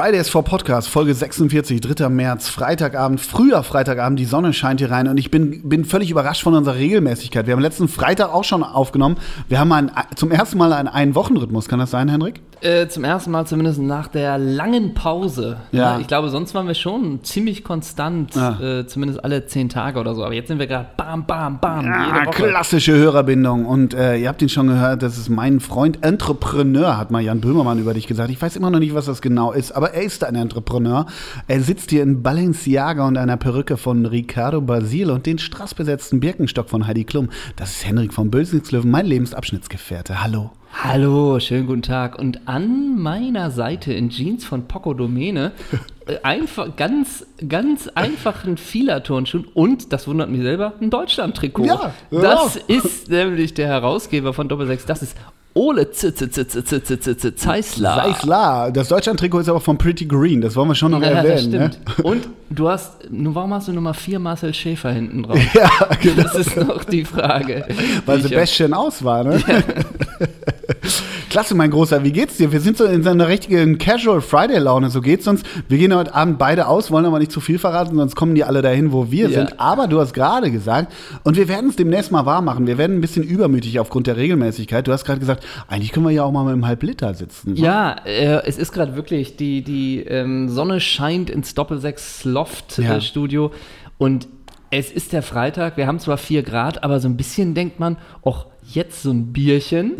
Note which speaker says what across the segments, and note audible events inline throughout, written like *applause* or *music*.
Speaker 1: Fridays for Podcast, Folge 46, 3. März, Freitagabend, früher Freitagabend, die Sonne scheint hier rein und ich bin, bin völlig überrascht von unserer Regelmäßigkeit. Wir haben letzten Freitag auch schon aufgenommen. Wir haben einen, zum ersten Mal einen Ein-Wochen-Rhythmus, kann das sein, Henrik?
Speaker 2: Äh, zum ersten Mal zumindest nach der langen Pause.
Speaker 1: Ja.
Speaker 2: Ich glaube, sonst waren wir schon ziemlich konstant,
Speaker 1: Ja.
Speaker 2: äh, zumindest alle zehn Tage oder so. Aber jetzt sind wir gerade bam, bam, bam, Woche.
Speaker 1: klassische Hörerbindung. Und äh, ihr habt ihn schon gehört, das ist mein Freund Entrepreneur, hat mal Jan Böhmermann über dich gesagt. Ich weiß immer noch nicht, was das genau ist, aber er ist ein Entrepreneur. Er sitzt hier in Balenciaga und einer Perücke von Ricardo Basil und den strassbesetzten Birkenstock von Heidi Klum. Das ist Henrik von Bölsingslöwen, mein Lebensabschnittsgefährte. Hallo.
Speaker 2: Hallo, schönen guten Tag. Und an meiner Seite in Jeans von Poco Domene *laughs* äh, einfach ganz, ganz einfachen Filaturnschuhen und, das wundert mich selber, ein Deutschland-Trikot.
Speaker 1: Ja, ja.
Speaker 2: Das ist nämlich der Herausgeber von Doppelsechs. Das ist Ole
Speaker 1: Zeissler. Zeissler. Das Deutschland-Trikot ist aber von Pretty Green, das wollen wir schon noch
Speaker 2: ja,
Speaker 1: erwähnen. Ne?
Speaker 2: Und du hast, nun, warum hast du Nummer 4 Marcel Schäfer hinten drauf? *laughs*
Speaker 1: Ja, genau.
Speaker 2: Das ist noch die Frage.
Speaker 1: Weil Sebastian aus war, ne? Ja. *laughs* *laughs* Klasse, mein Großer, wie geht's dir? Wir sind so in so einer richtigen Casual Friday-Laune, so geht's uns. Wir gehen heute Abend beide aus, wollen aber nicht zu viel verraten, sonst kommen die alle dahin, wo wir
Speaker 2: Ja.
Speaker 1: sind. Aber du hast gerade gesagt, und wir werden es demnächst mal wahr machen, wir werden ein bisschen übermütig aufgrund der Regelmäßigkeit. Du hast gerade gesagt, eigentlich können wir ja auch mal mit einem Halbliter sitzen.
Speaker 2: Ja, äh, es ist gerade wirklich, die, die ähm, Sonne scheint ins Doppelsechs Loft
Speaker 1: Ja.
Speaker 2: Studio und es ist der Freitag, wir haben zwar 4 Grad, aber so ein bisschen denkt man, och, jetzt so ein Bierchen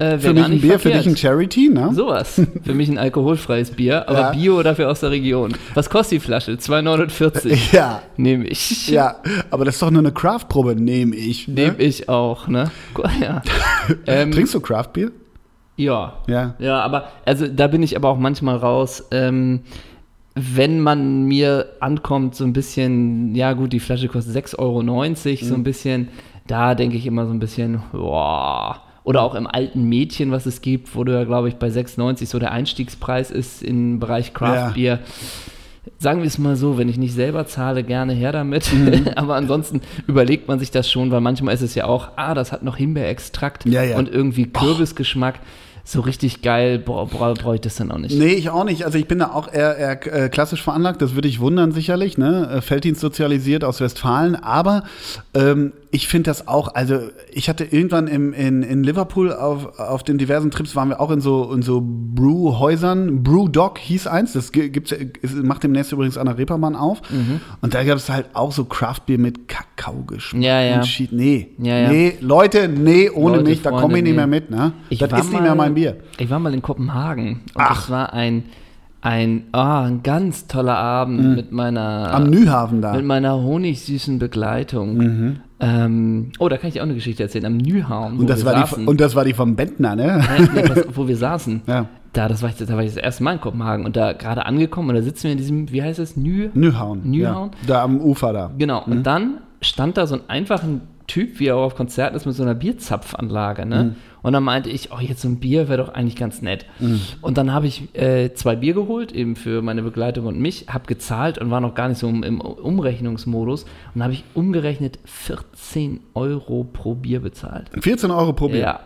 Speaker 2: äh,
Speaker 1: Mhm. Für mich ein Bier, für dich
Speaker 2: verkehrt.
Speaker 1: ein Charity, ne?
Speaker 2: Sowas. *laughs* Für mich ein alkoholfreies Bier, aber
Speaker 1: Ja.
Speaker 2: Bio dafür aus der Region. Was kostet die Flasche? 2,49.
Speaker 1: Ja.
Speaker 2: Nehme ich. *laughs*
Speaker 1: Ja, aber das ist doch nur eine Craft-Probe, nehme ich. Ne?
Speaker 2: Nehme ich auch, ne? *laughs* Ja. ähm,
Speaker 1: Trinkst du Craft-Bier?
Speaker 2: Ja.
Speaker 1: Ja.
Speaker 2: Ja, aber also da bin ich aber auch manchmal raus. Ähm, wenn man mir ankommt, so ein bisschen, ja gut, die Flasche kostet 6,90 Euro, so ein bisschen, da denke ich immer so ein bisschen, boah. Oder auch im alten Mädchen, was es gibt, wo du ja, glaube ich, bei 6,90 so der Einstiegspreis ist im Bereich Craft Beer. Sagen wir es mal so, wenn ich nicht selber zahle, gerne her damit. *laughs* Aber ansonsten überlegt man sich das schon, weil manchmal ist es ja auch, ah, das hat noch Himbeerextrakt
Speaker 1: Ja, ja.
Speaker 2: und irgendwie Kürbisgeschmack. So richtig geil brauche brauch, brauch ich das dann auch nicht.
Speaker 1: Nee, ich auch nicht. Also ich bin da auch eher, eher äh, klassisch veranlagt. Das würde ich wundern sicherlich. Ne? Äh, Felddienst sozialisiert aus Westfalen. Aber ähm, ich finde das auch, also ich hatte irgendwann im, in, in Liverpool auf, auf den diversen Trips waren wir auch in so, in so Brewhäusern. Brewdog hieß eins. Das gi- gibt's, es macht demnächst übrigens Anna Reepermann auf.
Speaker 2: Mhm.
Speaker 1: Und da gab es halt auch so Craftbier mit Kakaogeschmack.
Speaker 2: Ja, ja.
Speaker 1: Shit. Nee,
Speaker 2: Ja, ja.
Speaker 1: nee, Leute, nee, ohne
Speaker 2: Leute,
Speaker 1: mich, da komme ich nicht
Speaker 2: nee.
Speaker 1: mehr mit. Ne?
Speaker 2: Ich
Speaker 1: das ist nicht mehr
Speaker 2: mal-
Speaker 1: mein Bier.
Speaker 2: Ich war mal in Kopenhagen und
Speaker 1: Ach.
Speaker 2: das war ein, ein, ah, ein ganz toller Abend mit meiner
Speaker 1: Mhm. Am Nyhaven da.
Speaker 2: mit meiner honigsüßen Begleitung. Ähm, oh, da kann ich dir auch eine Geschichte erzählen. Am Nyhavn, wo
Speaker 1: Und das, war
Speaker 2: saßen.
Speaker 1: die, und das war die vom Bentner, ne?
Speaker 2: Nee, wo wir saßen. *laughs*
Speaker 1: Ja.
Speaker 2: Da, das war ich, da war ich das erste Mal in Kopenhagen und da gerade angekommen und da sitzen wir in diesem, wie heißt es?
Speaker 1: Nyhauen.
Speaker 2: Nyhavn?
Speaker 1: Ja. Da am Ufer da.
Speaker 2: Genau,
Speaker 1: Mhm.
Speaker 2: und dann stand da so ein einfacher Typ, wie er auch auf Konzerten ist, mit so einer Bierzapfanlage, ne?
Speaker 1: Mhm.
Speaker 2: Und dann meinte ich, oh, jetzt so ein Bier wäre doch eigentlich ganz nett. Und dann habe ich äh, zwei Bier geholt, eben für meine Begleitung und mich, habe gezahlt und war noch gar nicht so im, im Umrechnungsmodus. Und habe ich umgerechnet 14 Euro pro Bier bezahlt.
Speaker 1: 14 Euro pro Bier.
Speaker 2: Ja.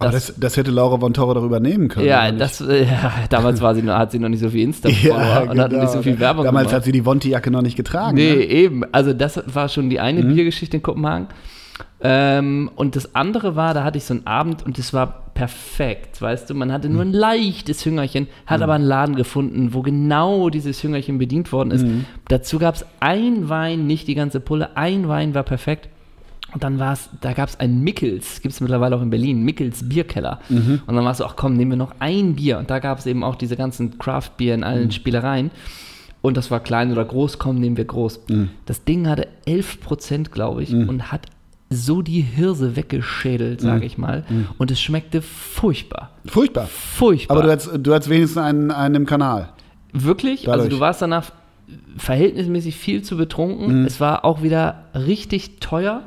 Speaker 1: Aber das, das hätte Laura von Torre doch übernehmen können.
Speaker 2: Ja, das, äh, ja, damals war sie noch, hat sie noch nicht so viel insta *laughs*
Speaker 1: ja,
Speaker 2: und hat noch nicht so viel Werbung
Speaker 1: Damals
Speaker 2: gemacht.
Speaker 1: hat sie die Vonti-Jacke noch nicht getragen.
Speaker 2: Nee,
Speaker 1: Ne?
Speaker 2: eben. Also das war schon die eine
Speaker 1: Mhm.
Speaker 2: Biergeschichte in Kopenhagen. Ähm, und das andere war, da hatte ich so einen Abend und das war perfekt, weißt du, man hatte nur
Speaker 1: Mhm.
Speaker 2: ein leichtes Hüngerchen, hat aber einen Laden gefunden, wo genau dieses Hüngerchen bedient worden ist.
Speaker 1: Mhm.
Speaker 2: Dazu gab es ein Wein, nicht die ganze Pulle, ein Wein war perfekt. Und dann war es, da gab es ein Mickels, gibt es mittlerweile auch in Berlin, Mickels Bierkeller.
Speaker 1: Mhm.
Speaker 2: Und dann war es so, ach komm, nehmen wir noch ein Bier. Und da gab es eben auch diese ganzen Craft-Bier in allen Spielereien. Und das war klein oder groß, komm, nehmen wir groß. Das Ding hatte 11%, glaube ich, und hat so die Hirse weggeschädelt, sage ich mal. Und es schmeckte furchtbar.
Speaker 1: Furchtbar.
Speaker 2: Furchtbar.
Speaker 1: Aber du hattest, du hattest wenigstens einen, einen im Kanal.
Speaker 2: Wirklich?
Speaker 1: Dadurch.
Speaker 2: Also du warst danach verhältnismäßig viel zu betrunken. Es war auch wieder richtig teuer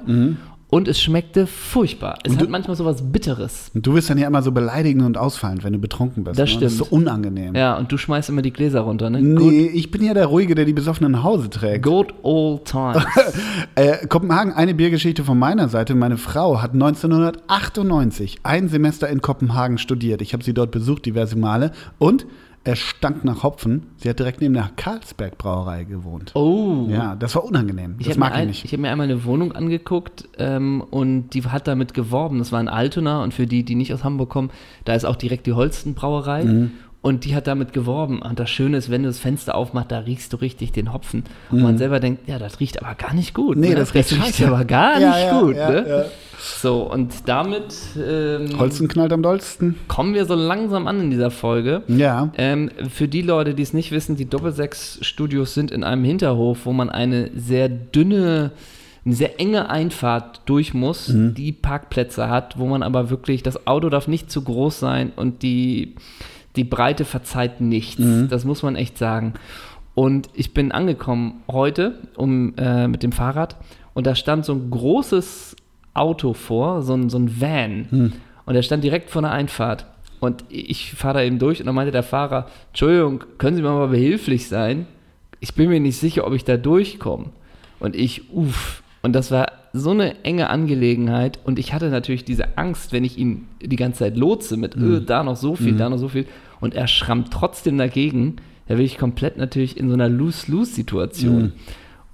Speaker 2: und es schmeckte furchtbar. Es
Speaker 1: Und
Speaker 2: hat
Speaker 1: du-
Speaker 2: manchmal sowas Bitteres.
Speaker 1: Und du bist dann ja immer so beleidigend und ausfallend, wenn du betrunken bist.
Speaker 2: Das
Speaker 1: ne? Das ist so
Speaker 2: stimmt.
Speaker 1: unangenehm.
Speaker 2: Ja, und du schmeißt immer die Gläser runter, ne? Good,
Speaker 1: Nee, ich bin ja der Ruhige, der die Besoffenen nach Hause trägt.
Speaker 2: good old times. *laughs*
Speaker 1: Äh, Kopenhagen, eine Biergeschichte von meiner Seite. Meine Frau hat 1998 ein Semester in Kopenhagen studiert. Ich habe sie dort besucht, diverse Male. Und er stank nach Hopfen. Sie hat direkt neben der Karlsberg Brauerei gewohnt.
Speaker 2: Oh.
Speaker 1: Ja, das war unangenehm.
Speaker 2: Ich
Speaker 1: das
Speaker 2: habe
Speaker 1: mag ich
Speaker 2: ein,
Speaker 1: nicht.
Speaker 2: ich hab mir einmal eine Wohnung angeguckt ähm, und die hat damit geworben. Das war in Altona und für die, die nicht aus Hamburg kommen, da ist auch direkt die Holstenbrauerei.
Speaker 1: Mhm.
Speaker 2: Und die hat damit geworben. Und das Schöne ist, wenn du das Fenster aufmachst, da riechst du richtig den Hopfen. Und man selber denkt, ja, das riecht aber gar nicht gut.
Speaker 1: Mhm. Nee,
Speaker 2: ne?
Speaker 1: das riecht scheiße.
Speaker 2: aber gar
Speaker 1: Ja,
Speaker 2: nicht
Speaker 1: ja,
Speaker 2: gut. ne? So, und damit ähm,
Speaker 1: Holzen knallt am dollsten.
Speaker 2: kommen wir so langsam an in dieser Folge.
Speaker 1: Ja.
Speaker 2: Ähm, für die Leute, die es nicht wissen, die Doppelsechs-Studios sind in einem Hinterhof, wo man eine sehr dünne, eine sehr enge Einfahrt durch muss,
Speaker 1: Mhm.
Speaker 2: die Parkplätze hat, wo man aber wirklich, das Auto darf nicht zu groß sein und die, die Breite verzeiht nichts.
Speaker 1: Mhm.
Speaker 2: Das muss man echt sagen. Und ich bin angekommen heute um, äh, mit dem Fahrrad und da stand so ein großes Auto vor, so ein, so ein Van.
Speaker 1: Hm.
Speaker 2: Und der stand direkt vor der Einfahrt. Und ich fahre da eben durch und dann meinte der Fahrer, Entschuldigung, können Sie mir mal behilflich sein? Ich bin mir nicht sicher, ob ich da durchkomme. Und ich, uff. Und das war so eine enge Angelegenheit. Und ich hatte natürlich diese Angst, wenn ich ihn die ganze Zeit lotse mit, öh, da noch so viel, da noch so viel. Und er schrammt trotzdem dagegen. Da bin ich komplett natürlich in so einer Lose-Lose-Situation.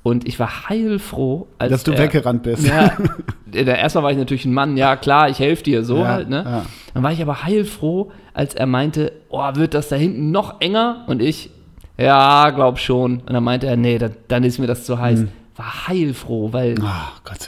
Speaker 2: Und ich war heilfroh, als
Speaker 1: Dass du
Speaker 2: er,
Speaker 1: weggerannt bist.
Speaker 2: Ja, der, erstmal war ich natürlich ein Mann, ja klar, ich helfe dir, so
Speaker 1: Ja,
Speaker 2: halt, ne?
Speaker 1: ja.
Speaker 2: Dann war ich aber heilfroh, als er meinte, oh, wird das da hinten noch enger? Und ich, ja, glaub schon. Und dann meinte er, nee, da, dann ist mir das zu heiß. War heilfroh, weil
Speaker 1: Dank.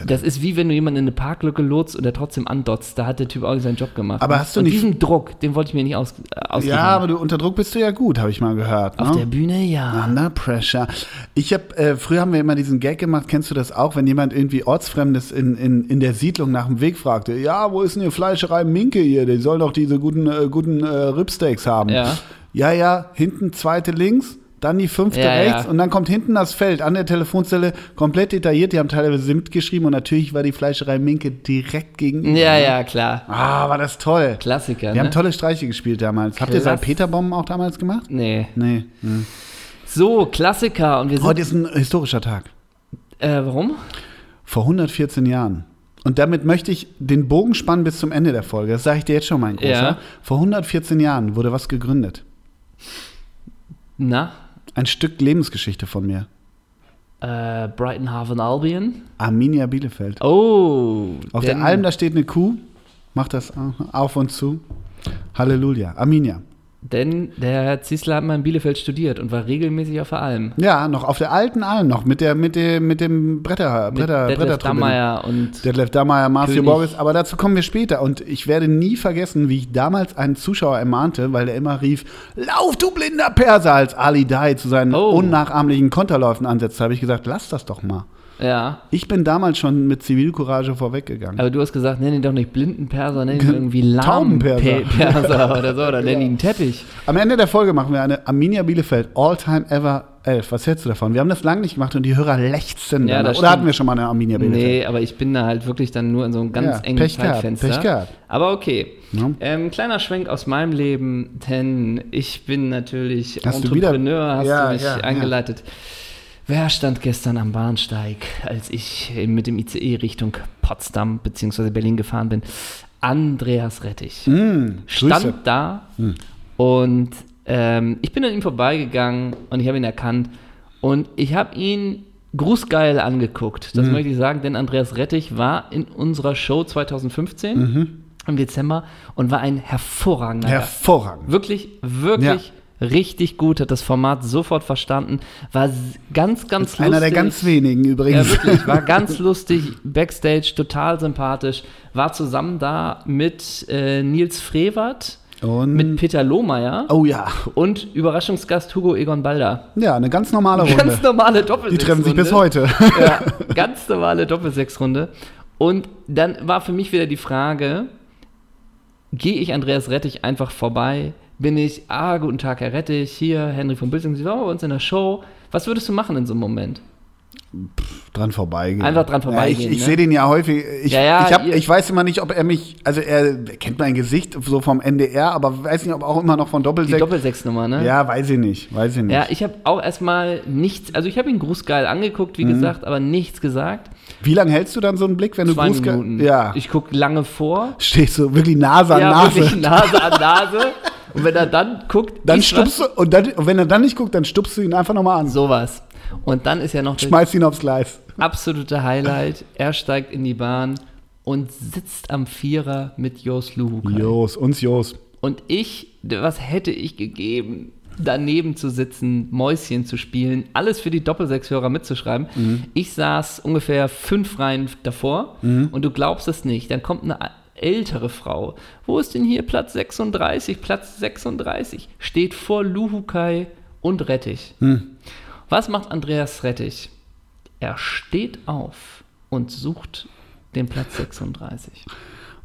Speaker 2: das ist wie wenn du jemanden in eine Parklücke lotst und der trotzdem andotzt. Da hat der Typ auch seinen Job gemacht.
Speaker 1: Aber hast du
Speaker 2: und
Speaker 1: nicht-
Speaker 2: diesen Druck, den wollte ich mir nicht aus, äh,
Speaker 1: ja, aber du unter Druck bist du ja gut, habe ich mal gehört.
Speaker 2: Auf
Speaker 1: ne?
Speaker 2: der Bühne, ja.
Speaker 1: Under Pressure. Ich habe, äh, früher haben wir immer diesen Gag gemacht, kennst du das auch, wenn jemand irgendwie Ortsfremdes in, in, in der Siedlung nach dem Weg fragte, ja, wo ist denn die Fleischerei Minke hier? Die soll doch diese guten, äh, guten äh, Ribsteaks haben.
Speaker 2: Ja.
Speaker 1: ja, ja, hinten zweite links, dann die fünfte
Speaker 2: Ja,
Speaker 1: rechts
Speaker 2: ja.
Speaker 1: und dann kommt hinten das Feld an der Telefonzelle komplett detailliert. Die haben teilweise mitgeschrieben und natürlich war die Fleischerei Minke direkt gegenüber.
Speaker 2: Ja, ja, klar.
Speaker 1: Ah, war das toll.
Speaker 2: Klassiker,
Speaker 1: Die haben
Speaker 2: ne?
Speaker 1: tolle Streiche gespielt damals. Habt ihr. Salpeterbomben auch damals gemacht?
Speaker 2: Nee.
Speaker 1: Nee. Hm.
Speaker 2: So, Klassiker. Und wir sind.
Speaker 1: Heute ist ein historischer Tag.
Speaker 2: Äh, warum?
Speaker 1: Vor 114 Jahren. Und damit möchte ich den Bogen spannen bis zum Ende der Folge. Das sage ich dir jetzt schon, mein Großer.
Speaker 2: Ja.
Speaker 1: Vor 114 Jahren wurde was gegründet.
Speaker 2: Na?
Speaker 1: Ein Stück Lebensgeschichte von mir.
Speaker 2: Äh, Brighton Haven Albion.
Speaker 1: Arminia Bielefeld.
Speaker 2: Oh.
Speaker 1: Auf der Alm, da steht eine Kuh. Macht das auf und zu. Halleluja. Arminia.
Speaker 2: Denn der Herr Ziesler hat mal in Bielefeld studiert und war regelmäßig auf der Alm.
Speaker 1: Ja, noch auf der alten Alm noch. Mit, der, mit, dem, mit dem Bretter,
Speaker 2: Mit
Speaker 1: Bretter,
Speaker 2: Detlef
Speaker 1: Brettertrubel.
Speaker 2: Dammeier und
Speaker 1: Detlef Dammeier, Marcio
Speaker 2: König.
Speaker 1: Borges, aber dazu kommen wir später. Und ich werde nie vergessen, wie ich damals einen Zuschauer ermahnte, weil der immer rief, Lauf, du blinder Perser, als Ali Dai zu seinen
Speaker 2: Oh.
Speaker 1: unnachahmlichen Konterläufen ansetzte, habe ich gesagt, lass das doch mal.
Speaker 2: Ja.
Speaker 1: Ich bin damals schon mit Zivilcourage vorweggegangen.
Speaker 2: Aber du hast gesagt, nenn ihn doch nicht blinden Perser, nenn ihn irgendwie lahmen Perser *laughs* oder so, oder nenn ihn Teppich.
Speaker 1: Am Ende der Folge machen wir eine Arminia Bielefeld All-Time Ever 11. Was hältst du davon? Wir haben das lange nicht gemacht und die Hörer lechzen
Speaker 2: Ja,
Speaker 1: Oder hatten
Speaker 2: stimmt.
Speaker 1: wir schon mal eine Arminia Bielefeld?
Speaker 2: Nee, aber ich bin da halt wirklich dann nur in so einem ganz
Speaker 1: Ja,
Speaker 2: engen
Speaker 1: Pech
Speaker 2: Zeitfenster.
Speaker 1: Pech gehabt.
Speaker 2: Aber okay.
Speaker 1: Ja.
Speaker 2: Ähm, kleiner Schwenk aus meinem Leben, denn ich bin natürlich
Speaker 1: Hast du wieder-
Speaker 2: Entrepreneur, hast
Speaker 1: Ja,
Speaker 2: du mich
Speaker 1: ja, ja.
Speaker 2: Wer stand gestern am Bahnsteig, als ich mit dem ICE Richtung Potsdam bzw. Berlin gefahren bin? Andreas Rettich.
Speaker 1: Hm,
Speaker 2: stand da und ähm, ich bin an ihm vorbeigegangen und ich habe ihn erkannt und ich habe ihn grußgeil angeguckt. Das möchte ich sagen, denn Andreas Rettich war in unserer Show 2015 im Dezember und war ein hervorragender Gast.
Speaker 1: Hervorragend.
Speaker 2: Wirklich, wirklich richtig gut, hat das Format sofort verstanden, war ganz, ganz lustig.
Speaker 1: Einer der ganz wenigen
Speaker 2: Ja,
Speaker 1: übrigens.
Speaker 2: wirklich, war ganz lustig, Backstage, total sympathisch, war zusammen da mit äh, Nils Frevert,
Speaker 1: Und,
Speaker 2: mit Peter Lohmeier
Speaker 1: oh ja.
Speaker 2: und Überraschungsgast Hugo Egon Balder.
Speaker 1: Ja, eine ganz normale Runde. *laughs*
Speaker 2: Ganz normale
Speaker 1: Die
Speaker 2: Doppelsechsrunde.
Speaker 1: treffen sich bis heute.
Speaker 2: Ja, ganz normale Doppelsechsrunde. Und dann war für mich wieder die Frage, gehe ich Andreas Rettich einfach vorbei? Bin ich, ah, guten Tag, Herr Rettich, hier, Henry von Bülzing, Sie waren bei uns in der Show. Was würdest du machen in so einem Moment?
Speaker 1: dran vorbeigehen.
Speaker 2: Einfach dran
Speaker 1: Ja,
Speaker 2: vorbeigehen,
Speaker 1: ich ich
Speaker 2: ne?
Speaker 1: sehe den ja häufig. Ich,
Speaker 2: Ja, ja,
Speaker 1: ich, hab, ich weiß immer nicht, ob er mich, also er kennt mein Gesicht so vom NDR, aber weiß nicht, ob auch immer noch von
Speaker 2: Die
Speaker 1: Doppelsechs.
Speaker 2: Doppelsechsnummer, ne?
Speaker 1: ja, weiß ich nicht, weiß ich nicht.
Speaker 2: Ja, ich habe auch erstmal nichts, also ich habe ihn grußgeil angeguckt,
Speaker 1: Mhm.
Speaker 2: wie gesagt, aber nichts gesagt.
Speaker 1: Wie lange hältst du dann so einen Blick, wenn du
Speaker 2: Zwei
Speaker 1: Grußge-
Speaker 2: Minuten.
Speaker 1: Ja,
Speaker 2: Ich gucke lange vor.
Speaker 1: stehst du wirklich Nase an
Speaker 2: ja,
Speaker 1: Nase.
Speaker 2: wirklich Nase an Nase. *laughs* Und wenn er dann guckt,
Speaker 1: Dann stupst du, und, dann, und wenn er dann nicht guckt, dann stupst du ihn einfach nochmal an.
Speaker 2: sowas. Und dann ist ja noch
Speaker 1: Schmeißt ihn aufs Gleis.
Speaker 2: absolute Highlight. Er steigt in die Bahn und sitzt am Vierer mit Jos Luhukai.
Speaker 1: Jos, uns Jos.
Speaker 2: Und ich, was hätte ich gegeben, daneben zu sitzen, Mäuschen zu spielen, alles für die Doppelsechshörer mitzuschreiben. Ich saß ungefähr fünf Reihen davor und du glaubst es nicht. Dann kommt eine ältere Frau. Wo ist denn hier Platz 36? Platz 36 steht vor Luhukai und Rettich. Was macht Andreas Rettich? Er steht auf und sucht den Platz 36.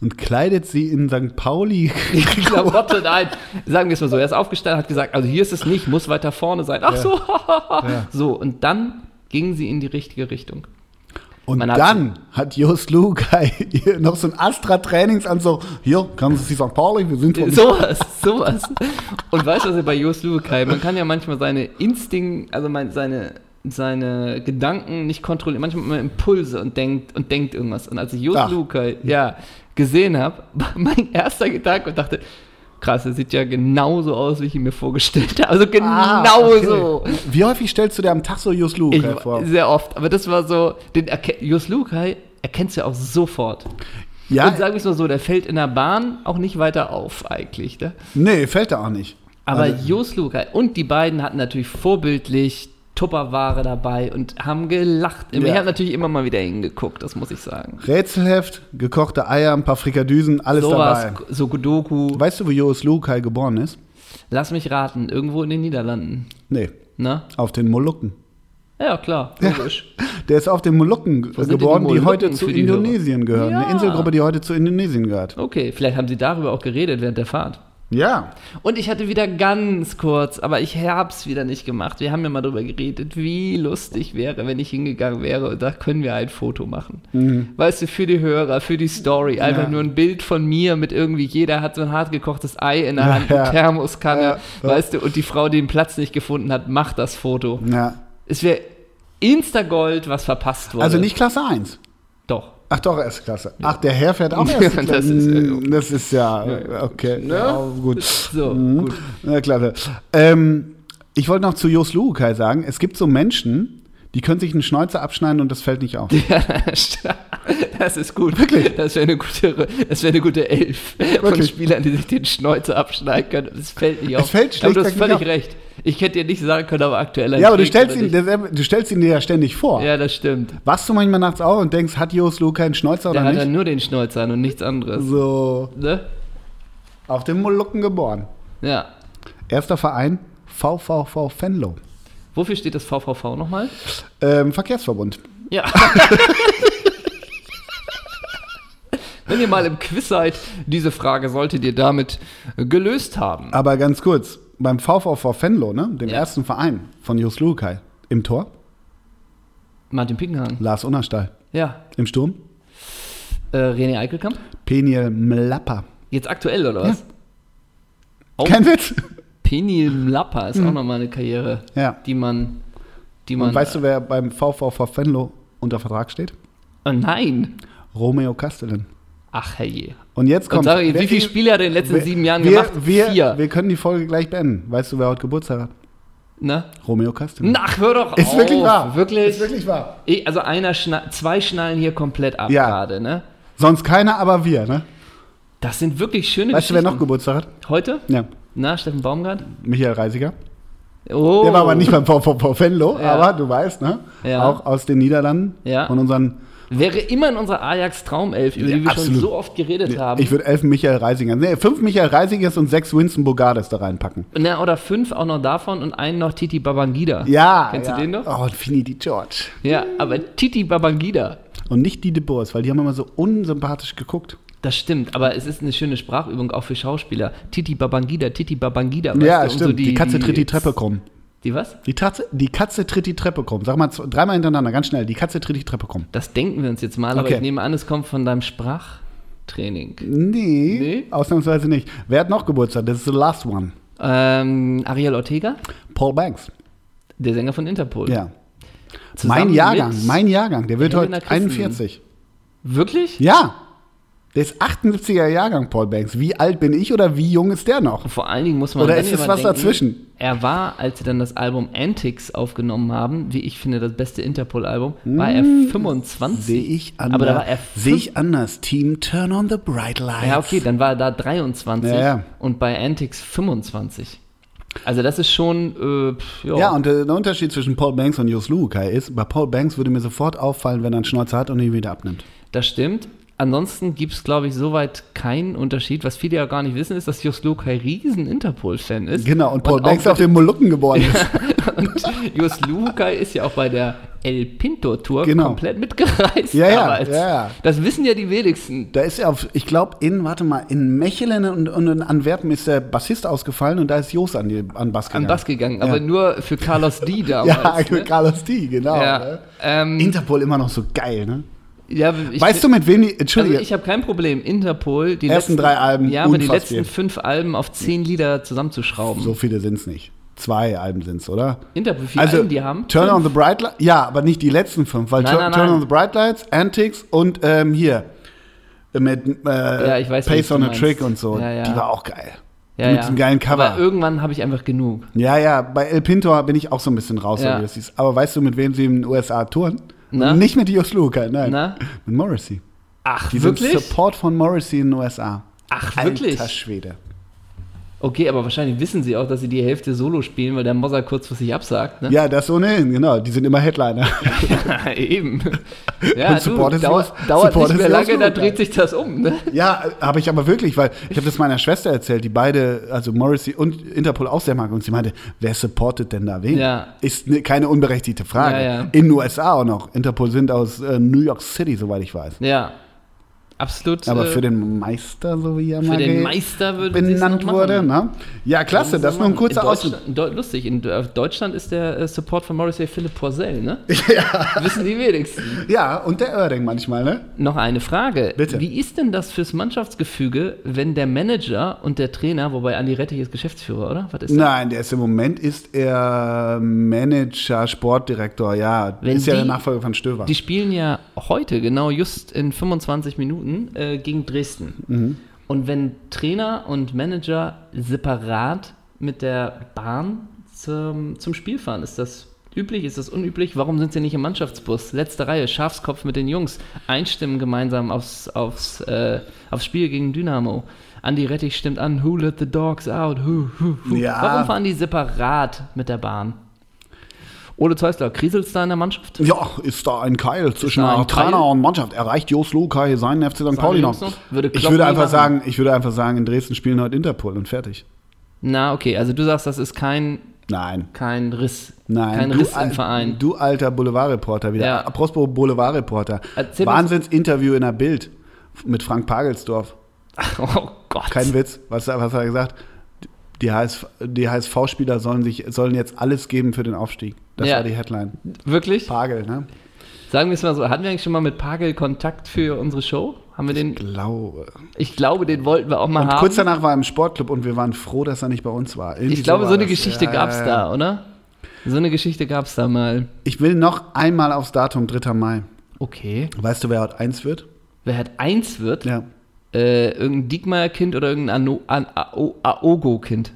Speaker 1: Und kleidet sie in St. Pauli. *laughs*
Speaker 2: Klamotte, nein. Sagen wir es mal so. Er ist aufgestanden, hat gesagt, also hier ist es nicht, muss weiter vorne sein. Ach so,
Speaker 1: Ja. *laughs*
Speaker 2: so. Und dann ging sie in die richtige Richtung.
Speaker 1: Und
Speaker 2: hat
Speaker 1: dann hat Jos Lukai *laughs* noch so ein Astra-Trainingsanzug. Hier, kann sie St. Pauli, wir sind von *laughs*
Speaker 2: Sowas, sowas. Und weißt du, was er bei Jos Lubekai, man kann ja manchmal seine Instinkt, also seine, seine Gedanken nicht kontrollieren, manchmal hat man Impulse und denkt, und denkt irgendwas. Und als ich Jos
Speaker 1: Ach.
Speaker 2: Lubekai, ja, gesehen habe, war mein erster Gedanke und dachte, krass, er sieht ja genauso aus, wie ich ihn mir vorgestellt habe. Also
Speaker 1: Ah,
Speaker 2: genauso.
Speaker 1: okay. Wie häufig stellst du dir am Tag so Jos
Speaker 2: Ich,
Speaker 1: Lukai vor?
Speaker 2: sehr oft, aber das war so, den erke- Jos Lukai erkennst du ja auch sofort.
Speaker 1: Ja,
Speaker 2: Und wir es mal so, der fällt in der Bahn auch nicht weiter auf eigentlich. Ne?
Speaker 1: nee, fällt da auch nicht.
Speaker 2: Aber
Speaker 1: Also,
Speaker 2: Jos Lukai und die beiden hatten natürlich vorbildlich Tupperware dabei und haben gelacht.
Speaker 1: Ja.
Speaker 2: Ich habe natürlich immer mal wieder hingeguckt, das muss ich sagen.
Speaker 1: Rätselheft, gekochte Eier, ein paar Frikadüsen, alles
Speaker 2: Sowas,
Speaker 1: dabei.
Speaker 2: so Doku.
Speaker 1: Weißt du, wo Jos Lukai geboren ist?
Speaker 2: Lass mich raten, irgendwo in den Niederlanden.
Speaker 1: Nee,
Speaker 2: Ne?
Speaker 1: auf den Molukken.
Speaker 2: Ja, klar, logisch.
Speaker 1: Der ist auf den Molukken
Speaker 2: Wo
Speaker 1: geboren,
Speaker 2: die
Speaker 1: die, heute zu
Speaker 2: die
Speaker 1: Indonesien gehören.
Speaker 2: Ja.
Speaker 1: Eine Inselgruppe, die heute zu Indonesien gehört.
Speaker 2: Okay, vielleicht haben sie darüber auch geredet während der Fahrt.
Speaker 1: Ja.
Speaker 2: Und ich hatte wieder ganz kurz, aber ich hab's wieder nicht gemacht. Wir haben ja mal darüber geredet, wie lustig wäre, wenn ich hingegangen wäre und da können wir ein Foto machen. Weißt du, für die Hörer, für die Story, einfach
Speaker 1: Mhm. Ja.
Speaker 2: nur ein Bild von mir mit irgendwie, jeder hat so ein hart gekochtes Ei in der
Speaker 1: Ja,
Speaker 2: Hand, eine Thermoskanne,
Speaker 1: Ja, ja.
Speaker 2: weißt du, und die Frau, die den Platz nicht gefunden hat, macht das Foto.
Speaker 1: ja.
Speaker 2: Es wäre Instagold, was verpasst wurde.
Speaker 1: Also nicht Klasse 1.
Speaker 2: Doch.
Speaker 1: Ach doch, S-Klasse. Ach, der Herr fährt auch *laughs* erste
Speaker 2: Das
Speaker 1: Klasse.
Speaker 2: ist, äh,
Speaker 1: das ist ja, okay.
Speaker 2: Ne?
Speaker 1: Ja, gut.
Speaker 2: So,
Speaker 1: Mhm.
Speaker 2: gut.
Speaker 1: Na, klasse. Ähm, ich wollte noch zu Jos Luhukai sagen, es gibt so Menschen, die können sich einen Schnäuzer abschneiden und das fällt nicht auf. *laughs*
Speaker 2: Ja, das ist gut. Wirklich? Das wäre eine gute, das wäre eine gute Elf von
Speaker 1: Wirklich?
Speaker 2: Spielern, die sich den Schnäuzer abschneiden können. Das fällt nicht auf.
Speaker 1: Es fällt
Speaker 2: aber du hast völlig recht. Ich hätte dir nicht sagen können, aber aktueller
Speaker 1: Ja, aber du stellst, ihn, der- du stellst ihn dir ja ständig vor.
Speaker 2: Ja, das stimmt.
Speaker 1: Wachst du manchmal nachts auf und denkst, hat Jos Luhukai einen Schnäuzer
Speaker 2: Der
Speaker 1: oder
Speaker 2: hat dann
Speaker 1: nicht?
Speaker 2: nur den Schnäuzer an und nichts anderes.
Speaker 1: So,
Speaker 2: Ne?
Speaker 1: auf dem Molukken geboren.
Speaker 2: Ja.
Speaker 1: Erster Verein, VVV Venlo.
Speaker 2: Wofür steht das VVV nochmal?
Speaker 1: Ähm, Verkehrsverbund.
Speaker 2: Ja. *laughs* Wenn ihr mal im Quiz seid, diese Frage solltet ihr damit gelöst haben.
Speaker 1: Aber ganz kurz, beim VVV Venlo, ne, dem
Speaker 2: Ja.
Speaker 1: ersten Verein von Jos Luhukai, im Tor,
Speaker 2: Martin Pickenhagen.
Speaker 1: Lars Unnerstall.
Speaker 2: Ja.
Speaker 1: Im Sturm,
Speaker 2: Äh, René Eickelkamp?
Speaker 1: Peniel Mlapper.
Speaker 2: Jetzt aktuell, oder was? Oh.
Speaker 1: Kein Witz?
Speaker 2: Penil Mlappa ist auch nochmal eine Karriere,
Speaker 1: Ja.
Speaker 2: die man, die man.
Speaker 1: Und weißt du, wer beim VVV Venlo unter Vertrag steht?
Speaker 2: Oh nein.
Speaker 1: Romeo Castellan.
Speaker 2: Ach herrje.
Speaker 1: Und jetzt
Speaker 2: Und
Speaker 1: kommt.
Speaker 2: sag ich, wie viele Spiele hat er in den letzten
Speaker 1: wer-
Speaker 2: sieben Jahren
Speaker 1: wir,
Speaker 2: gemacht?
Speaker 1: Wir,
Speaker 2: Vier.
Speaker 1: wir können die Folge gleich beenden. Weißt du, wer heute Geburtstag hat?
Speaker 2: Ne?
Speaker 1: Romeo Castellan.
Speaker 2: Ach, hör doch
Speaker 1: Ist
Speaker 2: auf.
Speaker 1: wirklich wahr.
Speaker 2: Wirklich?
Speaker 1: Ist wirklich wahr.
Speaker 2: Ich, also einer schna zwei schnallen hier komplett ab
Speaker 1: Ja.
Speaker 2: gerade, ne?
Speaker 1: Sonst keiner, aber wir, ne?
Speaker 2: Das sind wirklich schöne
Speaker 1: Weißt du, wer noch. Geburtstag hat?
Speaker 2: Heute?
Speaker 1: Ja.
Speaker 2: Na, Steffen Baumgart?
Speaker 1: Michael Reisiger.
Speaker 2: Oh.
Speaker 1: Der war aber nicht beim VVV Venlo,
Speaker 2: Ja.
Speaker 1: aber du weißt, ne?
Speaker 2: Ja.
Speaker 1: Auch aus den Niederlanden.
Speaker 2: Ja.
Speaker 1: Von unseren.
Speaker 2: Wäre immer in unserer Ajax-Traumelf, über die wir schon
Speaker 1: absolut.
Speaker 2: so oft geredet haben.
Speaker 1: Ich würde elf Michael Reisiger. Nee, fünf Michael Reisigers und sechs Winston Bogardes da reinpacken.
Speaker 2: Na, oder fünf auch noch davon und einen noch Titi Babangida.
Speaker 1: Ja.
Speaker 2: Kennst du den noch?
Speaker 1: Oh, und Fini die George.
Speaker 2: Ja, aber Titi Babangida.
Speaker 1: Und nicht die De Boers, weil die haben immer so unsympathisch geguckt.
Speaker 2: Das stimmt, aber es ist eine schöne Sprachübung auch für Schauspieler. Titi Babangida, Titi Babangida.
Speaker 1: ja,
Speaker 2: du,
Speaker 1: stimmt.
Speaker 2: so
Speaker 1: die, Katze tritt die Treppe krumm.
Speaker 2: Die was?
Speaker 1: Die, Tatze, die Katze tritt die Treppe krumm. Sag mal dreimal hintereinander, ganz schnell. Die Katze tritt die Treppe krumm.
Speaker 2: Das denken wir uns jetzt mal, aber
Speaker 1: Okay.
Speaker 2: ich nehme an, es kommt von deinem Sprachtraining.
Speaker 1: Nee,
Speaker 2: Nee?
Speaker 1: ausnahmsweise nicht. Wer hat noch Geburtstag? Das ist the last one.
Speaker 2: Ähm, Ariel Ortega,
Speaker 1: Paul Banks.
Speaker 2: der Sänger von Interpol.
Speaker 1: Ja.
Speaker 2: Zusammen
Speaker 1: Mein Jahrgang, mein Jahrgang. Der wird heute
Speaker 2: Christensen.
Speaker 1: 41.
Speaker 2: Wirklich?
Speaker 1: Ja. Der ist 78er Jahrgang, Paul Banks. Wie alt bin ich oder wie jung ist der noch?
Speaker 2: Vor allen Dingen muss man
Speaker 1: Oder ist es was
Speaker 2: denken,
Speaker 1: dazwischen?
Speaker 2: Er war, als sie dann das Album Antics aufgenommen haben, wie ich finde, das beste Interpol-Album, war er 25.
Speaker 1: Sehe ich anders.
Speaker 2: Aber da war er
Speaker 1: Sehe ich anders. Team Turn on the Bright Lights.
Speaker 2: Ja, okay, dann war er da 23
Speaker 1: Ja, ja.
Speaker 2: und bei Antics 25. Also das ist schon, äh, ja.
Speaker 1: Und äh, der Unterschied zwischen Paul Banks und Jos Luhukai ist, bei Paul Banks würde mir sofort auffallen, wenn er einen Schnäuzer hat und ihn wieder abnimmt.
Speaker 2: Das stimmt. Ansonsten gibt es, glaube ich, soweit keinen Unterschied. Was viele ja gar nicht wissen, ist, dass Jos Lukai riesen Interpol-Fan ist.
Speaker 1: Genau, und Paul Banks auf den Molukken geboren ist. *laughs*
Speaker 2: Und Jos Lukai ist ja auch bei der El Pinto Tour
Speaker 1: Genau.
Speaker 2: komplett mitgereist.
Speaker 1: Ja, ja, ja, ja.
Speaker 2: Das wissen ja die wenigsten.
Speaker 1: Da ist er auf, ich glaube, in, warte mal, in Mechelen und, und in Antwerpen ist der Bassist ausgefallen und da ist Jos an, die, an Bass gegangen.
Speaker 2: An Bass gegangen, aber nur für Carlos D *laughs* damals.
Speaker 1: Ja,
Speaker 2: ne?
Speaker 1: Carlos D, genau.
Speaker 2: ja.
Speaker 1: ne?
Speaker 2: Ähm,
Speaker 1: Interpol immer noch so geil, ne?
Speaker 2: Ja, ich,
Speaker 1: weißt du, mit wem die, Entschuldige,
Speaker 2: Also ich habe kein Problem, Interpol, die
Speaker 1: Ersten
Speaker 2: letzten
Speaker 1: drei Alben,
Speaker 2: Ja, aber die letzten fünf Alben auf zehn Lieder zusammenzuschrauben.
Speaker 1: so viele sind es nicht. Zwei Alben sind es, oder?
Speaker 2: Interpol, wie viele
Speaker 1: Also,
Speaker 2: Alben die haben?
Speaker 1: Turn
Speaker 2: Fünf?
Speaker 1: on the Bright Lights, ja, aber nicht die letzten fünf, weil
Speaker 2: Nein,
Speaker 1: Turn,
Speaker 2: nein,
Speaker 1: Turn
Speaker 2: nein.
Speaker 1: on the Bright Lights, Antics und ähm, hier mit äh,
Speaker 2: Ja, weiß,
Speaker 1: Pace on a
Speaker 2: meinst.
Speaker 1: Trick und so.
Speaker 2: Ja.
Speaker 1: Die war auch geil.
Speaker 2: ja,
Speaker 1: mit
Speaker 2: ja.
Speaker 1: diesem geilen Cover.
Speaker 2: Aber irgendwann habe ich einfach genug.
Speaker 1: Ja, ja, bei El Pinto bin ich auch so ein bisschen raus.
Speaker 2: Ja.
Speaker 1: wie das hieß. Aber weißt du, mit wem sie in den USA touren?
Speaker 2: Na?
Speaker 1: Nicht mit Luhukai, nein.
Speaker 2: Na?
Speaker 1: Mit Morrissey.
Speaker 2: Ach,
Speaker 1: Die
Speaker 2: wirklich?
Speaker 1: Support von Morrissey in den USA.
Speaker 2: Ach, wirklich?
Speaker 1: Alter Schwede.
Speaker 2: Okay, aber wahrscheinlich wissen sie auch, dass sie die Hälfte solo spielen, weil der Mozart kurzfristig absagt, ne?
Speaker 1: Ja, das ohnehin, genau. Die sind immer Headliner. *laughs*
Speaker 2: Ja, eben. Ja,
Speaker 1: Und Support
Speaker 2: du,
Speaker 1: ist
Speaker 2: dauert,
Speaker 1: los-
Speaker 2: dauert
Speaker 1: Support
Speaker 2: nicht mehr lange, da dreht sich das um, ne?
Speaker 1: ja, habe ich aber wirklich, weil ich habe das meiner Schwester erzählt, die beide, also Morrissey und Interpol auch sehr mag. Und sie meinte, wer supportet denn da wen?
Speaker 2: Ja.
Speaker 1: Ist ne, keine unberechtigte Frage.
Speaker 2: Ja, ja.
Speaker 1: In den USA auch noch. Interpol sind aus äh, New York City, soweit ich weiß.
Speaker 2: Ja. Absolut.
Speaker 1: Aber
Speaker 2: äh,
Speaker 1: für den Meister, so wie er
Speaker 2: für
Speaker 1: mal
Speaker 2: Meister es
Speaker 1: benannt wurde. Ne? Ja, klasse, das ist nur ein kurzer Ausdruck.
Speaker 2: Lustig, in Deu- Deutschland ist der äh, Support von Morrissey Philipp Porzell, ne? *laughs* Ja. Wissen die wenigsten.
Speaker 1: Ja, und der Oerding manchmal, ne?
Speaker 2: Noch eine Frage.
Speaker 1: Bitte.
Speaker 2: Wie ist denn das fürs Mannschaftsgefüge, wenn der Manager und der Trainer, wobei Andi Rettich ist Geschäftsführer, oder? Was ist das?
Speaker 1: Nein, der ist im Moment ist er Manager, Sportdirektor, ja.
Speaker 2: Wenn
Speaker 1: ist ja der Nachfolger von Stöver.
Speaker 2: Die spielen ja heute, genau just in 25 Minuten, äh, gegen Dresden.
Speaker 1: Mhm.
Speaker 2: Und wenn Trainer und Manager separat mit der Bahn zum, zum Spiel fahren, ist das üblich, ist das unüblich? Warum sind sie nicht im Mannschaftsbus? Letzte Reihe, Schafskopf mit den Jungs, einstimmen gemeinsam aufs, aufs, äh, aufs Spiel gegen Dynamo. Andi Rettich stimmt an, who let the dogs out? Who, who, who.
Speaker 1: Ja.
Speaker 2: Warum fahren die separat mit der Bahn? Ole Zeusler, kriselst da in der Mannschaft?
Speaker 1: ja, ist da ein Keil zwischen
Speaker 2: ein
Speaker 1: Trainer
Speaker 2: Keil?
Speaker 1: und Mannschaft. Erreicht Jos Lukai seinen FC St. Pauli noch?
Speaker 2: Würde
Speaker 1: Ich würde einfach
Speaker 2: machen.
Speaker 1: sagen, ich würde einfach sagen, in Dresden spielen heute Interpol und fertig.
Speaker 2: Na, okay, also du sagst, das ist kein,
Speaker 1: Nein.
Speaker 2: kein Riss.
Speaker 1: Nein,
Speaker 2: Kein
Speaker 1: du,
Speaker 2: Riss im Verein.
Speaker 1: Du alter Boulevardreporter wieder.
Speaker 2: Ja.
Speaker 1: Apropos Boulevardreporter. Wahnsinnsinterview in der Bild mit Frank Pagelsdorf. *laughs*
Speaker 2: Oh Gott.
Speaker 1: Kein Witz. Was, was hat er gesagt? Die, HSV die HSV-Spieler sollen, sich, sollen jetzt alles geben für den Aufstieg. Das
Speaker 2: Ja.
Speaker 1: war die Headline.
Speaker 2: Wirklich?
Speaker 1: Pagel, ne?
Speaker 2: Sagen wir es mal so, hatten wir eigentlich schon mal mit Pagel Kontakt für unsere Show? Haben wir den,
Speaker 1: Glaube.
Speaker 2: ich glaube, den wollten wir auch mal
Speaker 1: Und
Speaker 2: haben.
Speaker 1: kurz danach war er im Sportclub und wir waren froh, dass er nicht bei uns war. Irgendwie
Speaker 2: ich glaube,
Speaker 1: war
Speaker 2: so eine
Speaker 1: das.
Speaker 2: Geschichte
Speaker 1: Ja,
Speaker 2: gab's
Speaker 1: ja, ja.
Speaker 2: da, oder? So eine Geschichte gab's da mal.
Speaker 1: Ich will noch einmal aufs Datum 3. Mai.
Speaker 2: Okay.
Speaker 1: Weißt du, wer heute eins wird?
Speaker 2: Wer halt eins wird,
Speaker 1: Ja.
Speaker 2: äh, irgendein Diekmeyer-Kind oder irgendein Aogo-Kind.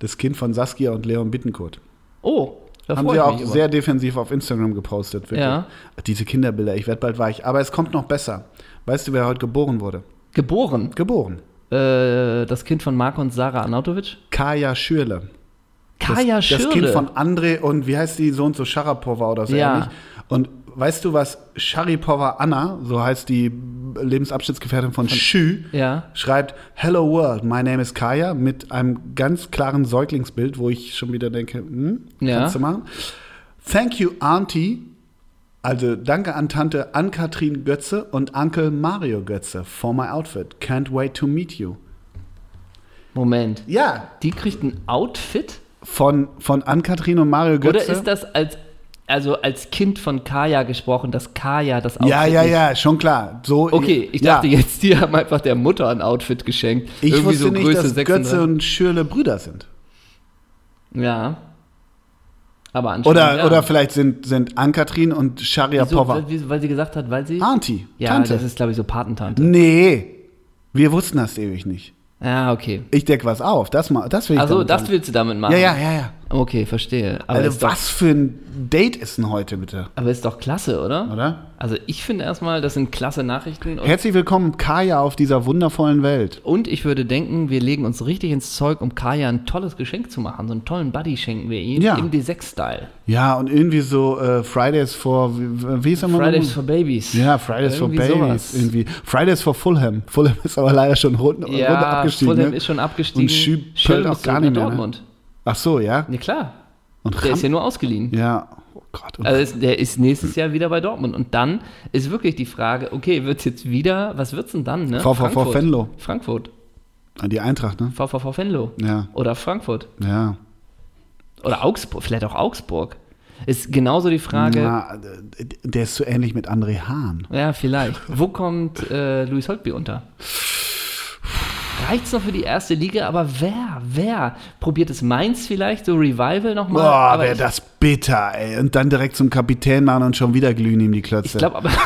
Speaker 1: Das Kind von Saskia und Leon Bittencourt.
Speaker 2: Oh, da
Speaker 1: Haben sie auch
Speaker 2: über.
Speaker 1: sehr defensiv auf Instagram gepostet. Wirklich.
Speaker 2: Ja.
Speaker 1: Diese Kinderbilder, ich werde bald weich. Aber es kommt noch besser. Weißt du, wer heute geboren wurde?
Speaker 2: Geboren.
Speaker 1: Geboren.
Speaker 2: Äh, das Kind von Marco und Sarah Arnautovic.
Speaker 1: Kaja Schürle.
Speaker 2: Kaya
Speaker 1: das,
Speaker 2: Schürle.
Speaker 1: Das Kind von André und wie heißt die so und so Sharapova oder so
Speaker 2: Ja.
Speaker 1: ähnlich. Und weißt du, was Sharipova Anna, so heißt die Lebensabschnittsgefährtin von, Schü,
Speaker 2: Ja.
Speaker 1: schreibt Hello World, my name is Kaya mit einem ganz klaren Säuglingsbild, wo ich schon wieder denke, hm,
Speaker 2: Ja.
Speaker 1: kannst du machen. Thank you, Auntie. Also danke an Tante Ann-Kathrin Götze und Onkel Mario Götze for my outfit. Can't wait to meet you.
Speaker 2: Moment.
Speaker 1: Ja,
Speaker 2: Die kriegt ein Outfit?
Speaker 1: von, von Ann-Kathrin und Mario Götze.
Speaker 2: Oder ist das als, also als Kind von Kaya gesprochen, dass Kaya das Outfit
Speaker 1: Ja, ja,
Speaker 2: nicht-
Speaker 1: ja, schon klar. So,
Speaker 2: Okay, ich
Speaker 1: ja.
Speaker 2: dachte jetzt, die haben einfach der Mutter ein Outfit geschenkt.
Speaker 1: Ich
Speaker 2: Irgendwie
Speaker 1: wusste nicht, dass
Speaker 2: 36.
Speaker 1: Götze und Schürle Brüder sind.
Speaker 2: Ja. Aber anscheinend.
Speaker 1: Oder,
Speaker 2: ja.
Speaker 1: oder vielleicht sind, sind Ann-Kathrin und
Speaker 2: Wieso,
Speaker 1: Sharapova.
Speaker 2: weil, weil sie gesagt hat, weil sie.
Speaker 1: Auntie,
Speaker 2: ja,
Speaker 1: Tante.
Speaker 2: das ist, glaube ich, so Patentante.
Speaker 1: Nee, Wir wussten das ewig nicht.
Speaker 2: Ja, okay.
Speaker 1: Ich deck was auf. Das, mal, das will ich
Speaker 2: Also, das willst du damit machen?
Speaker 1: Ja, ja, ja, ja.
Speaker 2: Okay, verstehe. Aber,
Speaker 1: Also,
Speaker 2: ist doch,
Speaker 1: was für ein Date ist denn heute, bitte?
Speaker 2: aber ist doch klasse, oder?
Speaker 1: Oder?
Speaker 2: Also, ich finde erstmal, das sind klasse Nachrichten.
Speaker 1: Herzlich willkommen, Kaya, auf dieser wundervollen Welt.
Speaker 2: und ich würde denken, wir legen uns richtig ins Zeug, um Kaya ein tolles Geschenk zu machen. So einen tollen Buddy schenken wir ihm
Speaker 1: Ja.
Speaker 2: im D6-Style.
Speaker 1: Ja, und irgendwie so äh, Fridays for, wie, wie ist immer
Speaker 2: Fridays for Babies.
Speaker 1: Ja, Fridays for
Speaker 2: Irgendwie
Speaker 1: Babies.
Speaker 2: sowas.
Speaker 1: Irgendwie. Fridays for Fulham. Fulham ist aber leider schon runter
Speaker 2: Ja,
Speaker 1: abgestiegen.
Speaker 2: Fulham
Speaker 1: ne?
Speaker 2: ist schon abgestiegen.
Speaker 1: Und Schü
Speaker 2: Schön
Speaker 1: pölt auch gar nicht mehr. Ne? Ach so, ja.
Speaker 2: Ja, klar.
Speaker 1: Und
Speaker 2: Der
Speaker 1: Ram-
Speaker 2: ist ja nur ausgeliehen.
Speaker 1: Ja, oh Gott.
Speaker 2: Also ist, der ist nächstes Jahr wieder bei Dortmund. Und dann ist wirklich die Frage, okay, wird es jetzt wieder, was wird's denn dann, ne?
Speaker 1: VVV
Speaker 2: Frankfurt.
Speaker 1: Venlo.
Speaker 2: Frankfurt.
Speaker 1: die Eintracht, ne?
Speaker 2: VVV Venlo.
Speaker 1: Ja,
Speaker 2: Oder Frankfurt.
Speaker 1: ja.
Speaker 2: Oder Augsburg, vielleicht auch Augsburg. Ist genauso die Frage, ja,
Speaker 1: Na, der ist so ähnlich mit André Hahn.
Speaker 2: vielleicht. Wo kommt äh, Luis Holtby unter? Reicht's noch für die erste Liga, aber wer, wer? Probiert es Mainz vielleicht, so Revival nochmal?
Speaker 1: Boah, wäre das bitter, ey. Und dann direkt zum Kapitän machen und schon wieder glühen ihm die Klötze.
Speaker 2: Ich glaube aber. *laughs*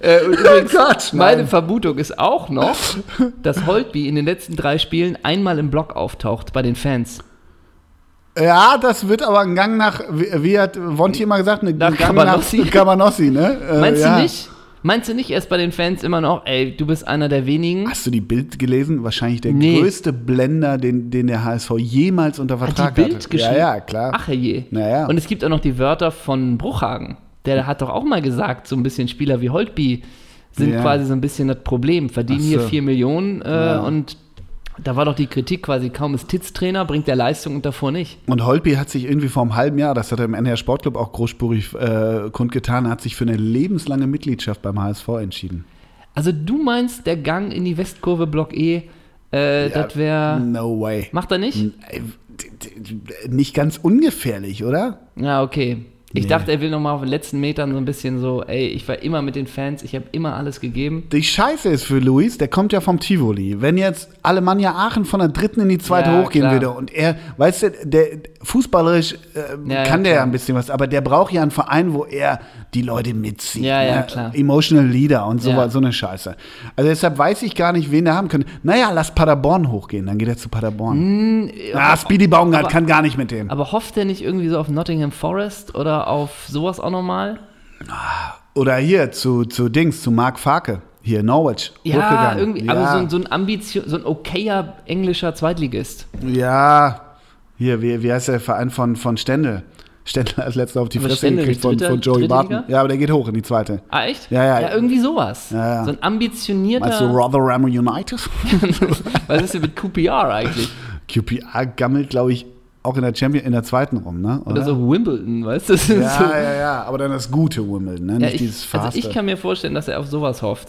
Speaker 2: äh, und übrigens,
Speaker 1: Gott,
Speaker 2: meine. Vermutung ist auch noch, *laughs* dass Holtby in den letzten drei Spielen einmal im Block auftaucht bei den Fans.
Speaker 1: Ja, das wird aber ein Gang nach, wie, hat Wonti immer gesagt, ein
Speaker 2: Nach
Speaker 1: Gang
Speaker 2: Cabanossi.
Speaker 1: nach Cabanossi, ne? *laughs* Äh,
Speaker 2: Meinst
Speaker 1: ja.
Speaker 2: du nicht? Meinst du nicht erst bei den Fans immer noch, ey, du bist einer der wenigen?
Speaker 1: Hast du die Bild gelesen? Wahrscheinlich der
Speaker 2: Nee.
Speaker 1: größte Blender, den, den der HSV jemals unter
Speaker 2: Hat
Speaker 1: Vertrag
Speaker 2: die Bild
Speaker 1: hatte.
Speaker 2: geschrieben?
Speaker 1: Ja, ja, klar.
Speaker 2: Ach je.
Speaker 1: Na ja.
Speaker 2: Und es gibt auch noch die Wörter von Bruchhagen. Der hat doch auch mal gesagt, so ein bisschen Spieler wie Holtby sind
Speaker 1: Ja.
Speaker 2: quasi so ein bisschen das Problem. Verdienen
Speaker 1: Ach
Speaker 2: hier
Speaker 1: so.
Speaker 2: 4 Millionen äh,
Speaker 1: Ja.
Speaker 2: und da war doch die Kritik quasi, kaum ist Titz-Trainer, bringt der Leistung und davor nicht.
Speaker 1: Und Holtby hat sich irgendwie vor einem halben Jahr, das hat er im NR Sportclub auch großspurig äh, kundgetan, hat sich für eine lebenslange Mitgliedschaft beim HSV entschieden.
Speaker 2: Also du meinst, der Gang in die Westkurve Block E, äh, das wäre...
Speaker 1: No way.
Speaker 2: Macht er nicht?
Speaker 1: D- d- Nicht ganz ungefährlich, oder?
Speaker 2: Ja, okay. Ich
Speaker 1: Nee.
Speaker 2: dachte, er will nochmal auf den letzten Metern so ein bisschen so, ey, ich war immer mit den Fans, ich habe immer alles gegeben.
Speaker 1: Die Scheiße ist für Luis, der kommt ja vom Tivoli. Wenn jetzt Alemannia Aachen von der dritten in die zweite
Speaker 2: Ja,
Speaker 1: hochgehen
Speaker 2: klar.
Speaker 1: würde und er, weißt du, der fußballerisch äh,
Speaker 2: Ja,
Speaker 1: kann
Speaker 2: ja,
Speaker 1: der ja ein bisschen was, aber der braucht ja einen Verein, wo er die Leute mitzieht.
Speaker 2: Ja, ja,
Speaker 1: ne?
Speaker 2: klar.
Speaker 1: Emotional Leader und so, so eine Scheiße. Also deshalb weiß ich gar nicht, wen der haben könnte. Naja, lass Paderborn hochgehen, dann geht er zu Paderborn. ah, Speedy Baumgart
Speaker 2: aber-
Speaker 1: kann gar nicht mit dem.
Speaker 2: Aber hofft er nicht irgendwie so auf Nottingham Forest oder auf sowas auch nochmal?
Speaker 1: Oder hier zu, zu Dings, zu Mark Farke, hier Norwich.
Speaker 2: Ja, irgendwie,
Speaker 1: ja.
Speaker 2: aber so, ein- so ein Ambition, so ein okayer englischer Zweitligist.
Speaker 1: Ja, hier, wie, wie heißt der Verein von, von Stendel? Stendel als letzter auf die Fresse
Speaker 2: Stendel
Speaker 1: gekriegt von, von Joey Barton. Ja, aber der geht hoch in die zweite.
Speaker 2: Ah, echt?
Speaker 1: Ja, ja.
Speaker 2: Ja, irgendwie sowas.
Speaker 1: Ja, ja.
Speaker 2: So ein ambitionierter.
Speaker 1: Meinst du Rotherham United? *laughs*
Speaker 2: was ist denn mit QPR eigentlich?
Speaker 1: QPR gammelt, glaube ich, auch in der Champion, in der zweiten rum, ne?
Speaker 2: Oder so Wimbledon, weißt du?
Speaker 1: Ja,
Speaker 2: so,
Speaker 1: ja, ja, aber dann das gute Wimbledon, ne?
Speaker 2: Ja,
Speaker 1: Nicht
Speaker 2: ich,
Speaker 1: dieses
Speaker 2: also
Speaker 1: faste.
Speaker 2: ich kann mir vorstellen, dass er auf sowas hofft.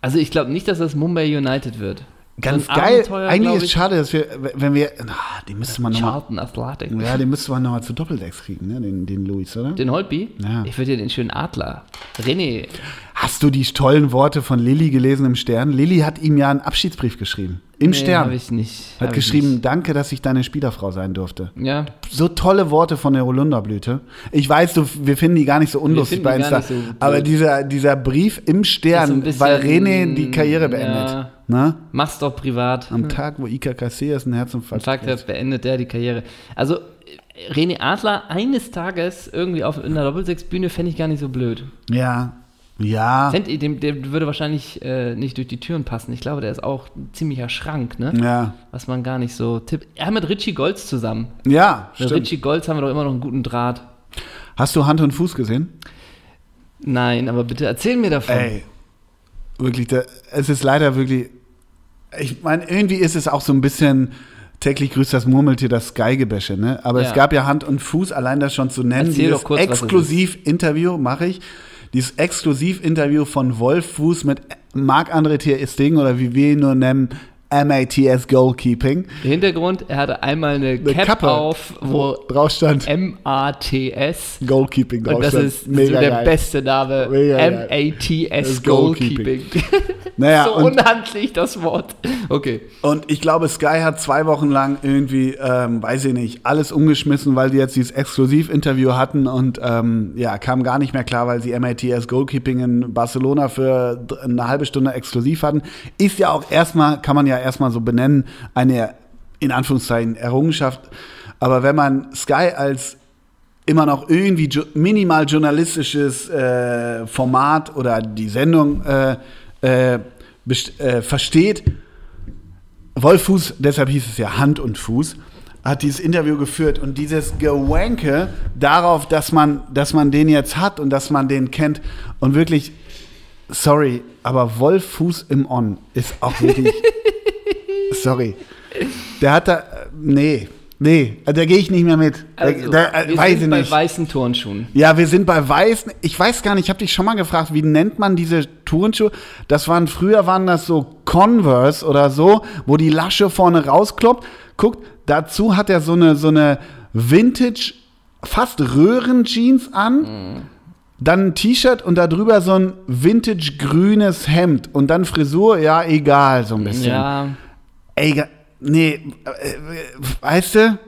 Speaker 2: Also ich glaube nicht, dass das Mumbai United wird.
Speaker 1: Ganz
Speaker 2: So
Speaker 1: geil. Eigentlich ist
Speaker 2: ich.
Speaker 1: schade, dass wir, wenn wir, ah, den müsste man nochmal,
Speaker 2: Charlton Athletic.
Speaker 1: ja, den müsste man nochmal zu Doppeldex kriegen, ne? Den, den Luis, oder?
Speaker 2: Den Holtby?
Speaker 1: Ja.
Speaker 2: Ich würde dir den schönen Adler. René.
Speaker 1: Hast du die tollen Worte von Lilly gelesen im Stern? Lilly hat ihm ja einen Abschiedsbrief geschrieben. Im
Speaker 2: Nee,
Speaker 1: Stern.
Speaker 2: Hab ich nicht.
Speaker 1: Hat
Speaker 2: Hab
Speaker 1: geschrieben, danke, dass ich deine Spielerfrau sein durfte.
Speaker 2: Nicht. Ja.
Speaker 1: So tolle Worte von der Holunderblüte. Ich weiß, du, wir finden die gar nicht so unlustig bei Insta.
Speaker 2: nicht so
Speaker 1: aber dieser, dieser Brief im Stern,
Speaker 2: bisschen,
Speaker 1: weil René die Karriere beendet.
Speaker 2: ja.
Speaker 1: Ne?
Speaker 2: Mach's doch privat.
Speaker 1: Am Tag, wo Ika Casillas einen Herzinfarkt
Speaker 2: Fakt
Speaker 1: kriegt.
Speaker 2: hat, beendet der die Karriere. Also, René Adler eines Tages irgendwie auf in der Doppelsechsbühne fände ich gar nicht so blöd.
Speaker 1: Ja. Ja.
Speaker 2: Dem, der würde wahrscheinlich äh, nicht durch die Türen passen. Ich glaube, der ist auch ein ziemlicher Schrank, ne?
Speaker 1: Ja.
Speaker 2: Was man gar nicht so tippt. Er hat mit Richie Golds zusammen.
Speaker 1: Ja,
Speaker 2: Mit
Speaker 1: stimmt.
Speaker 2: Richie Golds haben wir doch immer noch einen guten Draht.
Speaker 1: Hast du Hand und Fuß gesehen?
Speaker 2: Nein, aber bitte erzähl mir davon.
Speaker 1: Ey, wirklich, da, es ist leider wirklich. Ich meine, irgendwie ist es auch so ein bisschen täglich grüßt das Murmeltier, das Geigebäsche, ne? Aber
Speaker 2: Ja.
Speaker 1: es gab ja Hand und Fuß, allein das schon zu nennen.
Speaker 2: Erzähl
Speaker 1: dieses
Speaker 2: doch kurz, was es
Speaker 1: Exklusiv-Interview mache ich. Dieses Exklusiv-Interview von Wolf Fuß mit Marc-André Ter Stegen oder wie wir ihn nur nennen, MATS Goalkeeping.
Speaker 2: Hintergrund, er hatte einmal eine, Cap
Speaker 1: Kappe,
Speaker 2: auf, wo
Speaker 1: drauf stand
Speaker 2: M-A-T-S.
Speaker 1: Goalkeeping drauf
Speaker 2: Und das
Speaker 1: stand.
Speaker 2: ist so der
Speaker 1: geil.
Speaker 2: beste Name.
Speaker 1: Mega.
Speaker 2: M-A-T-S
Speaker 1: Goalkeeping. *laughs* Naja,
Speaker 2: so unhandlich das Wort. Okay.
Speaker 1: Und ich glaube, Sky hat zwei Wochen lang irgendwie, ähm, weiß ich nicht, alles umgeschmissen, weil die jetzt dieses Exklusivinterview hatten und ähm, ja, kam gar nicht mehr klar, weil sie MATS Goalkeeping in Barcelona für eine halbe Stunde exklusiv hatten. Ist ja auch erstmal, kann man ja erstmal so benennen, eine in Anführungszeichen Errungenschaft. Aber wenn man Sky als immer noch irgendwie minimal journalistisches äh, Format oder die Sendung äh, äh, äh, versteht. Wolf Fuß, deshalb hieß es ja Hand und Fuß, hat dieses Interview geführt und dieses Gewanke darauf, dass man, dass man den jetzt hat und dass man den kennt und wirklich, sorry, aber Wolf Fuß im On ist auch wirklich, *laughs* sorry, der hat da, nee, nee, da gehe ich nicht mehr mit.
Speaker 2: Also,
Speaker 1: da, da,
Speaker 2: wir
Speaker 1: weiß
Speaker 2: sind bei
Speaker 1: nicht.
Speaker 2: weißen Turnschuhen.
Speaker 1: Ja, wir sind bei Weißen. Ich weiß gar nicht, ich habe dich schon mal gefragt, wie nennt man diese Turnschuhe? Das waren früher waren das so Converse oder so, wo die Lasche vorne rauskloppt. Guckt, dazu hat er so eine so eine Vintage fast Röhrenjeans an. Dann ein T-Shirt und darüber so ein vintage grünes Hemd und dann Frisur, ja, egal, so ein bisschen.
Speaker 2: Ja.
Speaker 1: Ey, nee, äh, äh, weißt du?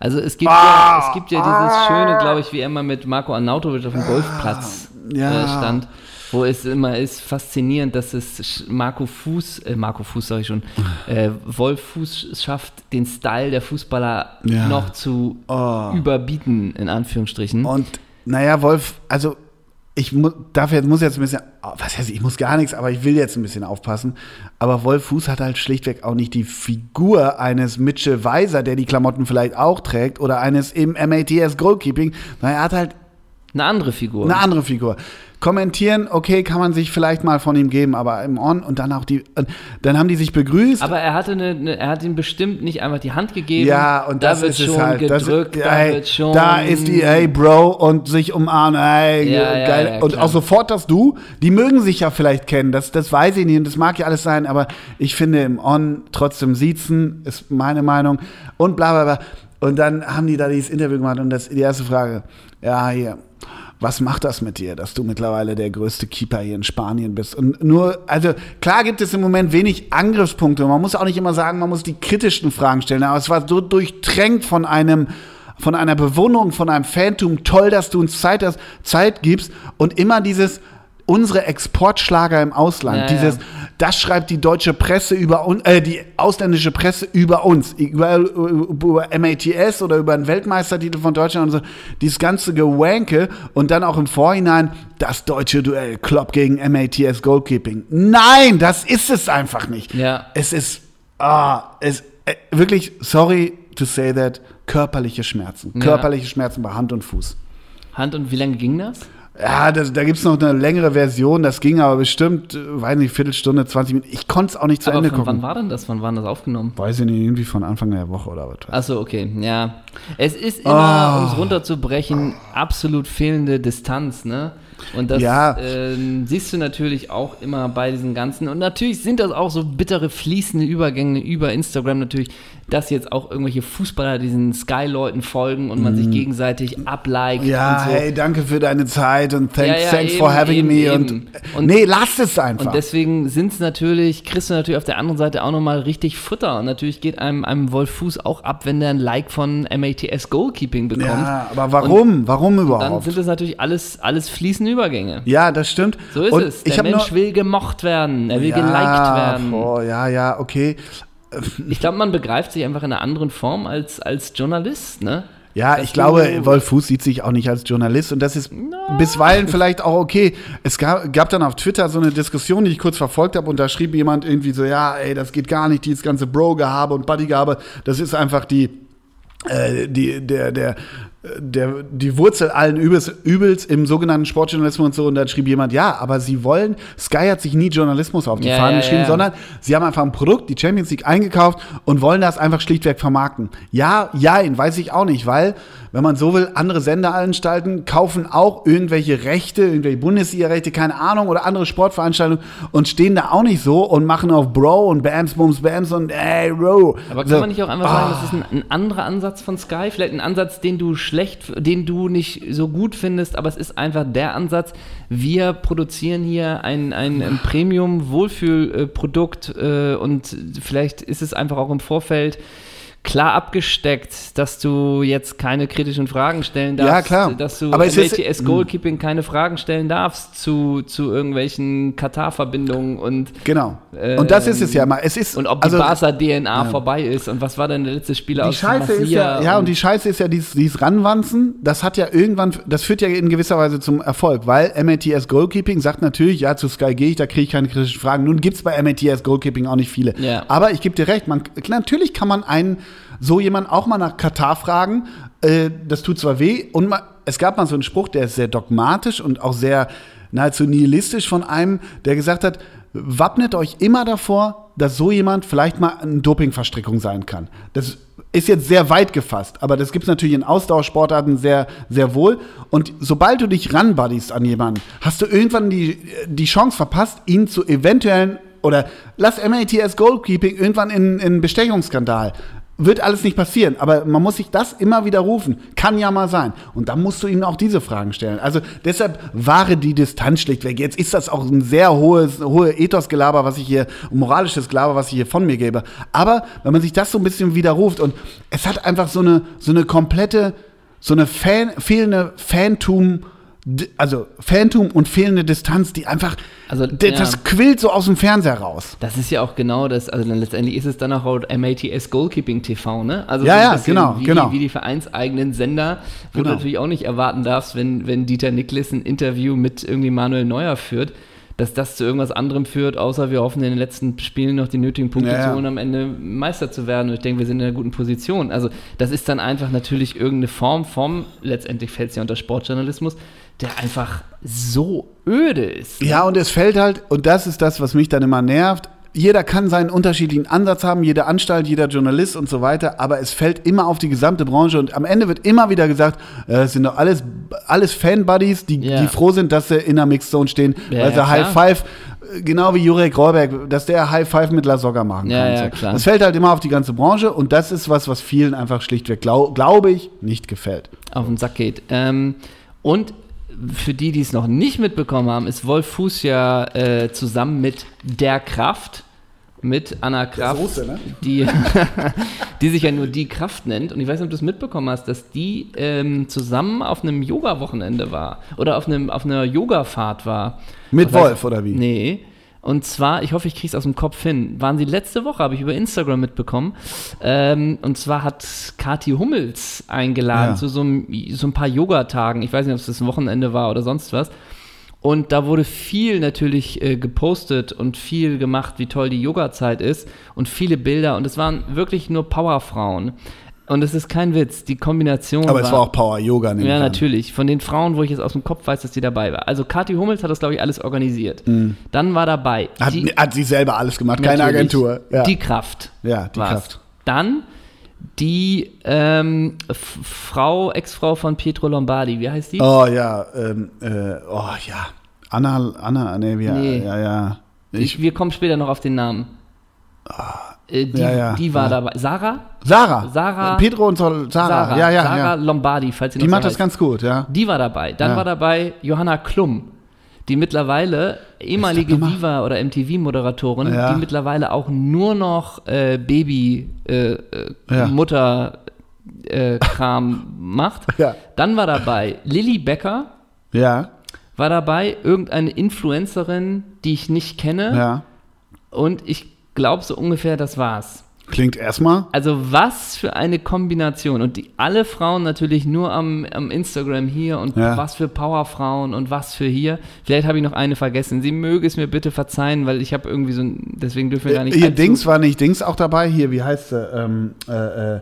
Speaker 2: Also es gibt,
Speaker 1: Ah,
Speaker 2: ja, es gibt ja dieses schöne, glaube ich, wie er mal mit Marco Arnautovic auf dem Golfplatz
Speaker 1: ja.
Speaker 2: äh, stand, wo es immer ist faszinierend, dass es Marco Fuß, äh, Marco Fuß sage ich schon, äh, Wolf Fuß schafft, den Style der Fußballer
Speaker 1: Ja.
Speaker 2: noch zu
Speaker 1: Oh.
Speaker 2: überbieten, in Anführungsstrichen.
Speaker 1: Und naja, Wolf, also ich mu darf jetzt, muss jetzt ein bisschen, was heißt, ich muss gar nichts, aber ich will jetzt ein bisschen aufpassen. Aber Wolf Fuß hat halt schlichtweg auch nicht die Figur eines Mitchell Weiser, der die Klamotten vielleicht auch trägt, oder eines im MATS Goalkeeping. Na, er hat halt
Speaker 2: Eine andere Figur.
Speaker 1: eine andere Figur. Kommentieren, okay, kann man sich vielleicht mal von ihm geben, aber im On und dann auch die, und dann haben die sich begrüßt.
Speaker 2: Aber er hatte eine, eine, er hat ihm bestimmt nicht einfach die Hand gegeben.
Speaker 1: Ja, und
Speaker 2: da
Speaker 1: das
Speaker 2: wird
Speaker 1: ist
Speaker 2: schon
Speaker 1: halt. Das,
Speaker 2: gedrückt, da
Speaker 1: ey,
Speaker 2: wird schon.
Speaker 1: da ist die, hey Bro, und sich umarmen, ey,
Speaker 2: Ja, ja,
Speaker 1: geil.
Speaker 2: ja,
Speaker 1: und
Speaker 2: klar.
Speaker 1: auch sofort das Du, die mögen sich ja vielleicht kennen, das, das weiß ich nicht und das mag ja alles sein, aber ich finde im On trotzdem siezen, ist meine Meinung und bla bla bla. Und dann haben die da dieses Interview gemacht und das, die erste Frage, ja, hier, was macht das mit dir, dass du mittlerweile der größte Keeper hier in Spanien bist? Und nur, also klar gibt es im Moment wenig Angriffspunkte. Man muss auch nicht immer sagen, man muss die kritischen Fragen stellen. Aber es war so durchtränkt von einem, von einer Bewunderung, von einem Phantom. Toll, dass du uns Zeit, Zeit gibst. Und immer dieses, unsere Exportschlager im Ausland,
Speaker 2: Ja,
Speaker 1: dieses,
Speaker 2: ja.
Speaker 1: das schreibt die deutsche Presse über uns, äh, die ausländische Presse über uns, über, über MATS oder über einen Weltmeistertitel von Deutschland und so, dieses ganze Gewanke und dann auch im Vorhinein das deutsche Duell, Klopp gegen MATS Goalkeeping. Nein, das ist es einfach nicht.
Speaker 2: Ja.
Speaker 1: Es ist, ah, es, äh, wirklich, sorry to say that, körperliche Schmerzen. Körperliche Schmerzen bei Hand und Fuß.
Speaker 2: Hand und wie lange ging das?
Speaker 1: Ja, das, da gibt es noch eine längere Version, das ging aber bestimmt, äh, weiß nicht, Viertelstunde, 20 Minuten. Ich konnte es auch nicht zu
Speaker 2: Aber
Speaker 1: Ende
Speaker 2: von
Speaker 1: gucken.
Speaker 2: wann war denn das? Wann war das aufgenommen?
Speaker 1: Weiß ich nicht, irgendwie von Anfang der Woche oder was.
Speaker 2: Achso, okay, ja. Es ist immer,
Speaker 1: Ah.
Speaker 2: um es runterzubrechen, absolut fehlende Distanz, ne? Und das
Speaker 1: Ja.
Speaker 2: ähm, siehst du natürlich auch immer bei diesen ganzen. Und natürlich sind das auch so bittere, fließende Übergänge über Instagram natürlich, dass jetzt auch irgendwelche Fußballer diesen Sky-Leuten folgen und man sich gegenseitig abliked
Speaker 1: Mhm. Ja,
Speaker 2: und so.
Speaker 1: hey, danke für deine Zeit und thanks,
Speaker 2: Ja, ja,
Speaker 1: thanks
Speaker 2: eben,
Speaker 1: for having
Speaker 2: eben,
Speaker 1: me.
Speaker 2: eben.
Speaker 1: Und,
Speaker 2: Und-
Speaker 1: nee, lasst es einfach.
Speaker 2: Und deswegen sind es natürlich, kriegst du natürlich auf der anderen Seite auch nochmal richtig Futter. Und natürlich geht einem, einem Wolf Fuß auch ab, wenn der ein Like von MATS Goalkeeping bekommt.
Speaker 1: ja, aber warum? warum
Speaker 2: Dann
Speaker 1: überhaupt?
Speaker 2: sind das natürlich alles, alles fließende Übergänge.
Speaker 1: Ja, das stimmt.
Speaker 2: So ist
Speaker 1: und
Speaker 2: es. Der Mensch will gemocht werden, er will
Speaker 1: ja,
Speaker 2: geliked werden.
Speaker 1: Oh, ja, ja, okay. *laughs*
Speaker 2: Ich glaube, man begreift sich einfach in einer anderen Form als, als Journalist, ne?
Speaker 1: Ja,
Speaker 2: Dass
Speaker 1: ich glaube, Wolf Fuß sieht sich auch nicht als Journalist und das ist bisweilen *laughs* vielleicht auch okay. Es gab, gab dann auf Twitter so eine Diskussion, die ich kurz verfolgt habe und da schrieb jemand irgendwie so, ja, ey, das geht gar nicht, dieses ganze Bro-Gehabe und Buddy-Gehabe, das ist einfach die, äh, die, der, der, der, die Wurzel allen Übels, Übels im sogenannten Sportjournalismus und so. Und dann schrieb jemand, ja, aber sie wollen, Sky hat sich nie Journalismus auf die
Speaker 2: Ja,
Speaker 1: Fahnen
Speaker 2: ja,
Speaker 1: geschrieben,
Speaker 2: ja.
Speaker 1: sondern sie haben einfach ein Produkt, die Champions League, eingekauft und wollen das einfach schlichtweg vermarkten. Ja, ja, weiß ich auch nicht, weil, wenn man so will, andere Sendeanstalten kaufen auch irgendwelche Rechte, irgendwelche Bundesliga-Rechte, keine Ahnung, oder andere Sportveranstaltungen und stehen da auch nicht so und machen auf Bro und Bams, Bums, Bams und ey, Bro.
Speaker 2: Aber kann
Speaker 1: so.
Speaker 2: man nicht auch einfach sagen,
Speaker 1: Ah.
Speaker 2: das ist ein, ein anderer Ansatz von Sky? Vielleicht ein Ansatz, den du schlecht, den du nicht so gut findest, aber es ist einfach der Ansatz. Wir produzieren hier ein, ein, ein Premium-Wohlfühlprodukt äh, und vielleicht ist es einfach auch im Vorfeld klar abgesteckt, dass du jetzt keine kritischen Fragen stellen darfst,
Speaker 1: Ja, klar.
Speaker 2: dass du
Speaker 1: Aber ist-
Speaker 2: LTS Goalkeeping keine Fragen stellen darfst zu, zu irgendwelchen Katar-Verbindungen und
Speaker 1: Genau. Und das ist es ja
Speaker 2: Ähm,
Speaker 1: mal. Es ist,
Speaker 2: und ob
Speaker 1: also,
Speaker 2: die Barca-DNA vorbei ist und was war denn der letzte Spieler
Speaker 1: Die
Speaker 2: aus
Speaker 1: Scheiße ist ja, ja, und die Scheiße ist ja dieses, dieses Ranwanzen, das hat ja irgendwann, das führt ja in gewisser Weise zum Erfolg, weil MATS Goalkeeping sagt natürlich, ja, zu Sky gehe ich, da kriege ich keine kritischen Fragen. Nun gibt es bei MATS Goalkeeping auch nicht viele.
Speaker 2: Ja.
Speaker 1: Aber ich gebe dir recht, man, natürlich kann man einen, so jemanden auch mal nach Katar fragen, äh, das tut zwar weh, und man, es gab mal so einen Spruch, der ist sehr dogmatisch und auch sehr nahezu nihilistisch von einem, der gesagt hat, wappnet euch immer davor, dass so jemand vielleicht mal eine Dopingverstrickung sein kann. Das ist jetzt sehr weit gefasst, aber das gibt es natürlich in Ausdauersportarten sehr, sehr wohl. Und sobald du dich ranbuddiest an jemanden, hast du irgendwann die, die Chance verpasst, ihn zu eventuellen oder lass MATS Goalkeeping irgendwann in einen Bestechungsskandal. Wird alles nicht passieren, aber man muss sich das immer wieder rufen. Kann ja mal sein. Und dann musst du ihnen auch diese Fragen stellen. Also deshalb wahre die Distanz schlichtweg. Jetzt ist das auch ein sehr hohes, hohe Ethos-Gelaber, was ich hier, moralisches Gelaber, was ich hier von mir gebe. Aber wenn man sich das so ein bisschen widerruft und es hat einfach so eine, so eine komplette, so eine Fan, fehlende Fantum, also Fantum und fehlende Distanz, die einfach,
Speaker 2: Also, ja.
Speaker 1: das quillt so aus dem Fernseher raus.
Speaker 2: Das ist ja auch genau das, also dann letztendlich ist es dann auch MATS Goalkeeping TV, ne? Also
Speaker 1: Ja,
Speaker 2: so
Speaker 1: ja, genau,
Speaker 2: wie,
Speaker 1: genau.
Speaker 2: Die, wie die vereinseigenen Sender, wo du
Speaker 1: Genau.
Speaker 2: natürlich auch nicht erwarten darfst, wenn, wenn Dieter Niklas ein Interview mit irgendwie Manuel Neuer führt, dass das zu irgendwas anderem führt, außer wir hoffen in den letzten Spielen noch die nötigen Punkte
Speaker 1: Ja, ja.
Speaker 2: zu holen, am Ende Meister zu werden. Und ich denke, wir sind in einer guten Position. Also das ist dann einfach natürlich irgendeine Form vom, letztendlich fällt es ja unter Sportjournalismus, der einfach so öde ist.
Speaker 1: Ja, und es fällt halt, und das ist das, was mich dann immer nervt. Jeder kann seinen unterschiedlichen Ansatz haben, jede Anstalt, jeder Journalist und so weiter, aber es fällt immer auf die gesamte Branche und am Ende wird immer wieder gesagt, äh, es sind doch alles, alles Fan-Buddies, die,
Speaker 2: Ja.
Speaker 1: die froh sind, dass sie in der Mixzone stehen,
Speaker 2: Ja,
Speaker 1: weil sie
Speaker 2: ja,
Speaker 1: High. Five, äh, genau wie Jurek Rohrberg, dass der High Five mit La Soga machen
Speaker 2: Ja,
Speaker 1: kann.
Speaker 2: ja,
Speaker 1: so.
Speaker 2: klar.
Speaker 1: Das fällt halt immer auf die ganze Branche und das ist was, was vielen einfach schlichtweg, glaub, glaube ich, nicht gefällt.
Speaker 2: auf den Sack geht. Ähm, und für die, die es noch nicht mitbekommen haben, ist Wolf Fuß ja äh, zusammen mit Der Kraft, mit Anna Kraft,
Speaker 1: Soße, ne?
Speaker 2: die, *laughs* die sich ja nur die Kraft nennt. Und ich weiß nicht, ob du es mitbekommen hast, dass die ähm, zusammen auf einem Yoga-Wochenende war oder auf, einem, auf einer Yoga-Fahrt war.
Speaker 1: Mit
Speaker 2: heißt-
Speaker 1: Wolf, oder wie?
Speaker 2: Nee. Und zwar, ich hoffe, ich kriege es aus dem Kopf hin, waren sie letzte Woche, habe ich über Instagram mitbekommen. Ähm, und zwar hat Kati Hummels eingeladen
Speaker 1: Ja.
Speaker 2: zu so, einem, so ein paar Yoga-Tagen. Ich weiß nicht, ob es das Wochenende war oder sonst was. Und da wurde viel natürlich äh, gepostet und viel gemacht, wie toll die Yoga-Zeit ist und viele Bilder. Und es waren wirklich nur Powerfrauen. Und es ist kein Witz, die Kombination
Speaker 1: Aber es war auch Power Yoga, nehme
Speaker 2: ja,
Speaker 1: ich an.
Speaker 2: natürlich. Von den Frauen, wo ich jetzt aus dem Kopf weiß, dass die dabei war. Also Kathi Hummels hat das, glaube ich, alles organisiert. Dann war dabei
Speaker 1: Hat,
Speaker 2: die,
Speaker 1: hat sie selber alles gemacht, keine Agentur. Ja,
Speaker 2: die Kraft.
Speaker 1: ja, die
Speaker 2: war's.
Speaker 1: Kraft.
Speaker 2: Dann die ähm, Frau, Ex-Frau von Pietro Lombardi. Wie heißt die?
Speaker 1: Oh ja, ähm, äh, oh ja. Anna, Anna, nee, wie,
Speaker 2: Nee.
Speaker 1: ja, ja.
Speaker 2: ich,
Speaker 1: Ich,
Speaker 2: wir kommen später noch auf den Namen. Äh, die,
Speaker 1: Ja, ja,
Speaker 2: die war
Speaker 1: ja.
Speaker 2: dabei. Sarah?
Speaker 1: Sarah.
Speaker 2: Sarah-
Speaker 1: Pedro und Sol, Sarah. Ja, ja,
Speaker 2: Sarah. Lombardi, falls sie
Speaker 1: Die macht das
Speaker 2: heißt.
Speaker 1: ganz gut, ja.
Speaker 2: Die war dabei. Dann war dabei Johanna Klum, die mittlerweile ehemalige? Viva- oder MTV-Moderatorin, die mittlerweile auch nur noch äh, Baby, äh, äh. Mutter äh, Kram *laughs* macht. Dann war dabei Lilly Becker,
Speaker 1: Ja,
Speaker 2: war dabei irgendeine Influencerin, die ich nicht kenne.
Speaker 1: ja.
Speaker 2: Und ich glaube so ungefähr, das war's.
Speaker 1: Klingt erstmal.
Speaker 2: Also was für eine Kombination. Und die, alle Frauen natürlich nur am, am Instagram hier und
Speaker 1: Ja.
Speaker 2: was für Powerfrauen und was für hier. Vielleicht habe ich noch eine vergessen. Sie möge es mir bitte verzeihen, weil ich habe irgendwie so ein, deswegen dürfen wir gar nicht
Speaker 1: Hier
Speaker 2: allzu-
Speaker 1: Dings war nicht Dings auch dabei. Hier, wie heißt sie? Ähm, äh, äh,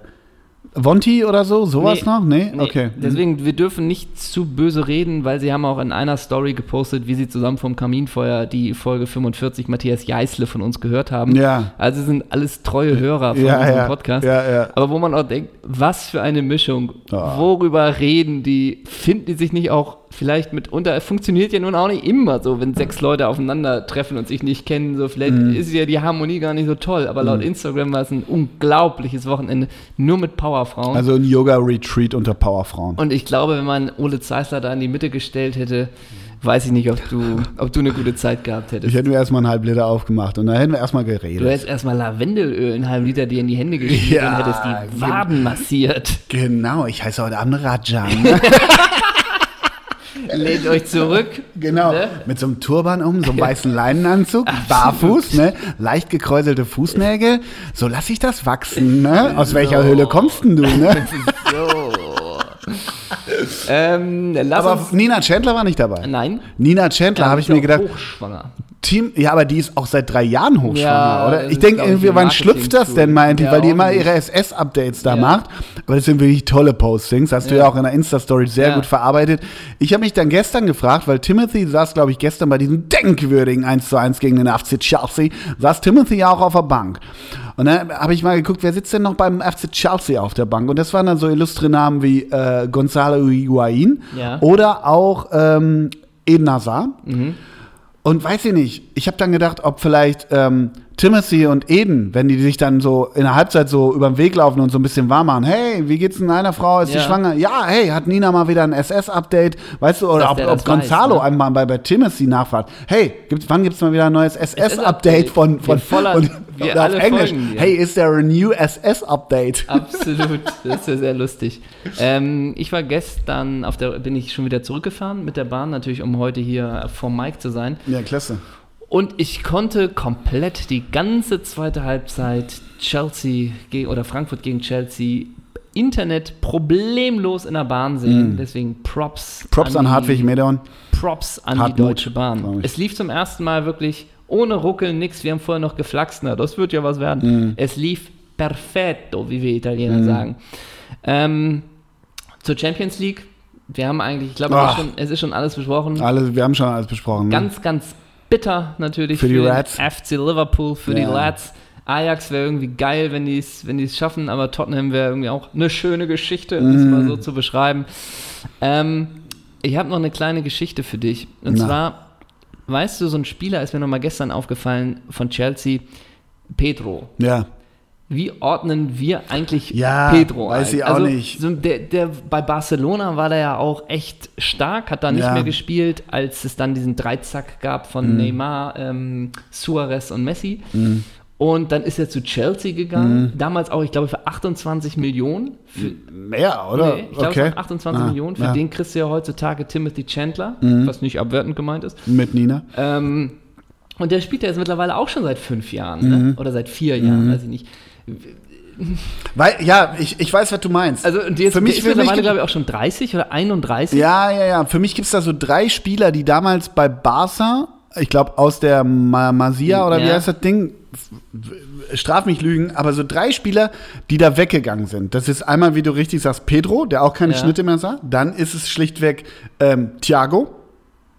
Speaker 1: Vonti oder so? Sowas
Speaker 2: Nee.
Speaker 1: noch? Nee?
Speaker 2: Nee,
Speaker 1: Okay.
Speaker 2: Deswegen, wir dürfen nicht zu böse reden, weil sie haben auch in einer Story gepostet, wie sie zusammen vom Kaminfeuer die Folge 45 Matthias Jeißle von uns gehört haben.
Speaker 1: Ja.
Speaker 2: Also sind alles treue Hörer von
Speaker 1: Ja,
Speaker 2: unserem
Speaker 1: ja.
Speaker 2: Podcast.
Speaker 1: Ja, ja.
Speaker 2: Aber wo man auch denkt, was für eine Mischung.
Speaker 1: Oh.
Speaker 2: Worüber reden die? Finden die sich nicht auch vielleicht mitunter? Es funktioniert ja nun auch nicht immer so, wenn sechs Leute aufeinandertreffen und sich nicht kennen. So, vielleicht
Speaker 1: Mhm.
Speaker 2: ist ja die Harmonie gar nicht so toll. Aber laut Instagram war es ein unglaubliches Wochenende nur mit Powerfrauen.
Speaker 1: Also ein Yoga-Retreat unter Powerfrauen.
Speaker 2: Und ich glaube, wenn man Ole Zeissler da in die Mitte gestellt hätte, weiß ich nicht, ob du, ob du eine gute Zeit gehabt hättest.
Speaker 1: Ich hätte mir erstmal einen halb Liter aufgemacht und dann hätten wir erstmal
Speaker 2: Du
Speaker 1: geredet.
Speaker 2: hättest erstmal Lavendelöl in halben Liter dir in die Hände geschmiert
Speaker 1: Ja,
Speaker 2: und hättest die Waden massiert.
Speaker 1: Genau, ich heiße heute Abend Rajan. *laughs*
Speaker 2: Lehnt euch zurück.
Speaker 1: genau.
Speaker 2: Ne?
Speaker 1: Mit so einem Turban um, so einem weißen Leinenanzug, barfuß, ne? leicht gekräuselte Fußnägel. So lass ich das wachsen, ne? Aus welcher. Höhle kommst denn du, ne? *laughs*
Speaker 2: So. ähm,
Speaker 1: Aber. Nina Chandler war nicht dabei.
Speaker 2: Nein.
Speaker 1: Nina Chandler, habe ich mir gedacht,
Speaker 2: Hochschwanger.
Speaker 1: Team, ja, aber die ist auch seit drei Jahren hochschwanger,
Speaker 2: Ja,
Speaker 1: oder? Ich denke irgendwie, wann schlüpft das denn mal endlich,
Speaker 2: Ja,
Speaker 1: weil die immer ihre SS-Updates da macht. Aber das sind wirklich tolle Postings, hast du
Speaker 2: Ja.
Speaker 1: auch in der Insta-Story sehr gut verarbeitet. Ich habe mich dann gestern gefragt, weil Timothy saß, glaube ich, gestern bei diesem denkwürdigen 1 zu 1 gegen den FC Chelsea, saß Timothy ja auch auf der Bank. Und dann habe ich mal geguckt, wer sitzt denn noch beim FC Chelsea auf der Bank? Und das waren dann so illustre Namen wie äh, Gonzalo Higuain oder auch ähm, Eden Hazard.
Speaker 2: Mhm.
Speaker 1: Und weiß ich nicht, ich habe dann gedacht, ob vielleicht ähm, Timothy und Eden, wenn die sich dann so in der Halbzeit so über den Weg laufen und so ein bisschen warm machen, hey, wie geht's denn einer Frau, ist
Speaker 2: Ja.
Speaker 1: sie schwanger? Ja, hey, hat Nina mal wieder ein SS-Update, weißt du, oder
Speaker 2: Dass
Speaker 1: ob, ob Gonzalo
Speaker 2: weiß, ne?
Speaker 1: einmal bei, bei Timothy nachfragt, hey, gibt's, wann gibt's mal wieder ein neues SS-Update von, von
Speaker 2: voller-
Speaker 1: und, und auf Englisch, hey, is there a new SS-Update?
Speaker 2: Absolut, das ist ja sehr lustig. Ähm, ich war gestern auf der, bin ich schon wieder zurückgefahren mit der Bahn, natürlich, um heute hier vor Mike zu sein.
Speaker 1: Ja, klasse.
Speaker 2: Und ich konnte komplett die ganze zweite Halbzeit Chelsea oder Frankfurt gegen Chelsea Internet problemlos in der Bahn sehen. Deswegen Props.
Speaker 1: Mm. Props an
Speaker 2: die-
Speaker 1: Hartwig Medeon.
Speaker 2: Props an
Speaker 1: Hartmut,
Speaker 2: die Deutsche Bahn. Es lief zum ersten Mal wirklich ohne Ruckeln, nix. Wir haben vorher noch geflaxt. Na, das wird ja was werden.
Speaker 1: Mm.
Speaker 2: Es lief perfetto, wie wir Italiener sagen. Ähm, zur Champions League. Wir haben eigentlich, ich glaube, es, ist es ist schon alles besprochen.
Speaker 1: Alles, wir haben schon alles besprochen. ne?
Speaker 2: Ganz, ganz bitter natürlich
Speaker 1: Für die
Speaker 2: den
Speaker 1: Reds.
Speaker 2: FC Liverpool, für die
Speaker 1: Ja.
Speaker 2: Lads. Ajax wäre irgendwie geil, wenn die es wenn die's schaffen, aber Tottenham wäre irgendwie auch eine schöne Geschichte, um es
Speaker 1: Mhm.
Speaker 2: mal so zu beschreiben. Ähm, ich habe noch eine kleine Geschichte für dich. Und
Speaker 1: Na.
Speaker 2: zwar, weißt du, so ein Spieler ist mir noch mal gestern aufgefallen von Chelsea, Pedro.
Speaker 1: Ja.
Speaker 2: Wie ordnen wir eigentlich
Speaker 1: Ja,
Speaker 2: Pedro
Speaker 1: weiß
Speaker 2: ein?
Speaker 1: ich auch nicht.
Speaker 2: Der, der, bei Barcelona war der ja auch echt stark, hat da nicht
Speaker 1: Ja.
Speaker 2: mehr gespielt, als es dann diesen Dreizack gab von
Speaker 1: Mhm.
Speaker 2: Neymar, ähm, Suarez und Messi. Und dann ist er zu Chelsea gegangen,
Speaker 1: Mhm.
Speaker 2: damals auch, ich glaube, für 28 Millionen. Für,
Speaker 1: Mehr, oder?
Speaker 2: nee, ich glaube,
Speaker 1: okay.
Speaker 2: waren 28
Speaker 1: Ah,
Speaker 2: Millionen. Für
Speaker 1: ja. Mhm.
Speaker 2: den kriegst du ja heutzutage Timothy Chandler, was nicht abwertend gemeint ist.
Speaker 1: Mit Nina.
Speaker 2: Ähm, und der spielt ja jetzt mittlerweile auch schon seit fünf Jahren,
Speaker 1: Mhm.
Speaker 2: ne? oder seit vier Jahren, weiß ich nicht.
Speaker 1: Weil, ja, ich, ich weiß, was du meinst.
Speaker 2: Also und jetzt
Speaker 1: Für mich- für mich
Speaker 2: glaube ich, auch schon 30 oder 31.
Speaker 1: ja, ja, ja. Für mich gibt es da so drei Spieler, die damals bei Barca, ich glaube aus der Ma Masia oder wie
Speaker 2: Ja.
Speaker 1: heißt das Ding? Straf mich lügen, aber so drei Spieler, die da weggegangen sind. Das ist einmal, wie du richtig sagst, Pedro, der auch keine
Speaker 2: Ja.
Speaker 1: Schnitte mehr sah. Dann ist es schlichtweg ähm, Thiago.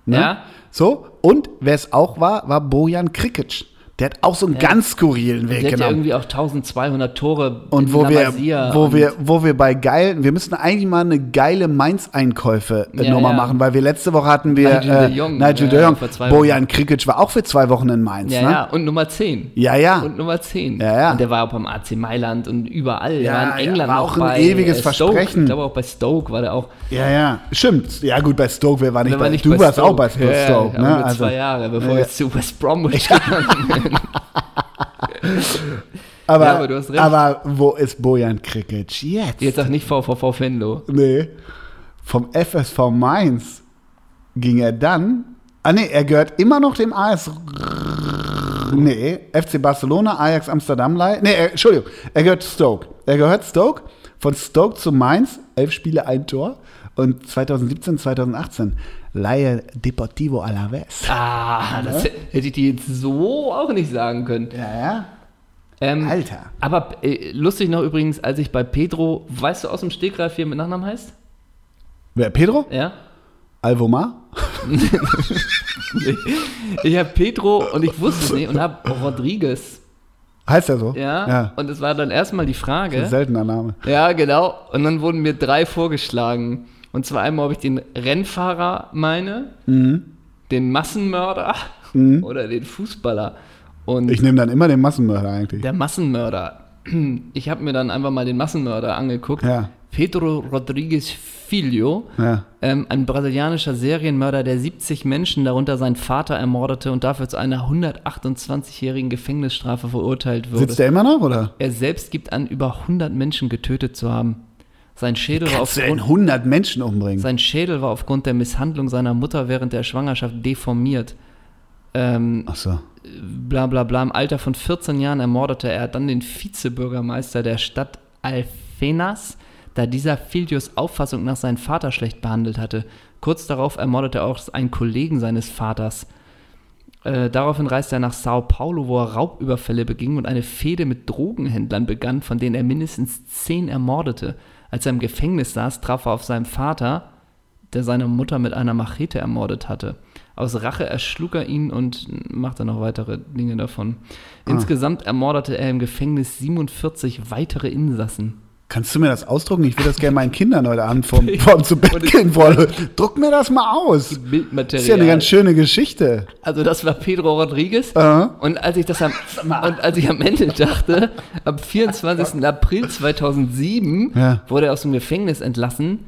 Speaker 1: Ne?
Speaker 2: Ja.
Speaker 1: So. Und wer es auch war, war Bojan Krikic. Der hat auch so einen ganz skurrilen Weg
Speaker 2: Der hat ja
Speaker 1: genommen.
Speaker 2: irgendwie auch 1200 Tore
Speaker 1: Und wo wir, wo,
Speaker 2: und-
Speaker 1: wir, wo wir bei geilen, wir müssen eigentlich mal eine geile Mainz-Einkäufe äh,
Speaker 2: Ja,
Speaker 1: Nummer
Speaker 2: ja.
Speaker 1: machen, weil wir letzte Woche hatten wir
Speaker 2: Nigel
Speaker 1: äh,
Speaker 2: de Jong,
Speaker 1: Nigel
Speaker 2: ja,
Speaker 1: de Jong. Bojan Krikic war auch für zwei Wochen in Mainz.
Speaker 2: Ja,
Speaker 1: ne?
Speaker 2: ja, und Nummer 10.
Speaker 1: ja, ja.
Speaker 2: Und Nummer 10.
Speaker 1: Ja, ja.
Speaker 2: Und der war auch beim AC Mailand und überall.
Speaker 1: Ja,
Speaker 2: war in
Speaker 1: ja,
Speaker 2: England
Speaker 1: war auch ein
Speaker 2: bei
Speaker 1: ewiges
Speaker 2: äh.
Speaker 1: Versprechen.
Speaker 2: Ich glaube auch bei Stoke war der auch.
Speaker 1: ja, ja. Stimmt. Ja, gut, bei Stoke, wer war nicht
Speaker 2: war
Speaker 1: bei
Speaker 2: nicht
Speaker 1: Du
Speaker 2: bei
Speaker 1: warst
Speaker 2: Stoke.
Speaker 1: auch bei
Speaker 2: ja,
Speaker 1: Stoke,
Speaker 2: ja,
Speaker 1: ne? Also,
Speaker 2: zwei Jahre, bevor
Speaker 1: ja.
Speaker 2: zu West Bromwich *laughs* gegangen. *laughs*
Speaker 1: aber,
Speaker 2: Ja, aber du hast recht.
Speaker 1: aber wo ist Bojan Krikic jetzt?
Speaker 2: Jetzt sag nicht VVV Venlo.
Speaker 1: Nee. Vom FSV Mainz ging er dann. Ah, nee, er gehört immer noch dem AS. Nee, FC Barcelona, Ajax Amsterdam. Nee, er, Entschuldigung, er gehört Stoke. Er gehört Stoke. Von Stoke zu Mainz, elf Spiele, ein Tor. Und 2017, 2018 Laie Deportivo Alaves.
Speaker 2: Ah, das hätte ich dir jetzt so auch nicht sagen können.
Speaker 1: Ja, ja.
Speaker 2: Ähm,
Speaker 1: Alter.
Speaker 2: Aber äh, lustig noch übrigens, als ich bei Pedro, weißt du aus dem Stegreif, wie er mit Nachnamen heißt?
Speaker 1: Wer, Pedro?
Speaker 2: Ja?
Speaker 1: Alvomar? *laughs*
Speaker 2: Ich habe Pedro und ich wusste es nicht und habe Rodriguez.
Speaker 1: Heißt er so?
Speaker 2: Ja?
Speaker 1: ja.
Speaker 2: Und es war dann erstmal die Frage.
Speaker 1: Ein seltener Name.
Speaker 2: Ja, genau. Und dann wurden mir drei vorgeschlagen. Und zwar einmal, ob ich den Rennfahrer meine,
Speaker 1: Mhm.
Speaker 2: den Massenmörder oder den Fußballer. Und
Speaker 1: Ich nehme dann immer den Massenmörder eigentlich.
Speaker 2: der Massenmörder. Ich habe mir dann einfach mal den Massenmörder angeguckt.
Speaker 1: Ja.
Speaker 2: Pedro Rodrigues Filho,
Speaker 1: Ja.
Speaker 2: ähm, ein brasilianischer Serienmörder, der 70 Menschen, darunter seinen Vater, ermordete und dafür zu einer 128-jährigen Gefängnisstrafe verurteilt wurde.
Speaker 1: Sitzt der immer noch, oder?
Speaker 2: Er selbst gibt an, über 100 Menschen getötet zu haben. Sein Schädel, war aufgrund,
Speaker 1: 100 Menschen umbringen?
Speaker 2: sein Schädel war aufgrund der Misshandlung seiner Mutter während der Schwangerschaft deformiert. Ähm,
Speaker 1: Ach so.
Speaker 2: bla bla bla. Im Alter von 14 Jahren ermordete er dann den Vizebürgermeister der Stadt Alfenas, da dieser Filius Auffassung nach seinen Vater schlecht behandelt hatte. Kurz darauf ermordete er auch einen Kollegen seines Vaters. Äh, daraufhin reiste er nach Sao Paulo, wo er Raubüberfälle beging und eine Fehde mit Drogenhändlern begann, von denen er mindestens zehn ermordete. Als er im Gefängnis saß, traf er auf seinen Vater, der seine Mutter mit einer Machete ermordet hatte. Aus Rache erschlug er ihn und machte noch weitere Dinge davon. Insgesamt ermordete er im Gefängnis 47 weitere Insassen.
Speaker 1: Kannst du mir das ausdrucken? Ich will das gerne meinen Kindern heute Abend vorm, *laughs* vorm zu Bett gehen wollen. *laughs* Druck mir das mal aus. Das
Speaker 2: Bildmaterial.
Speaker 1: ist ja eine ganz schöne Geschichte.
Speaker 2: Also das war Pedro Rodriguez.
Speaker 1: Aha.
Speaker 2: Und als ich das am, *laughs* und als ich am Ende dachte, am 24. April 2007
Speaker 1: Ja.
Speaker 2: wurde er aus dem Gefängnis entlassen,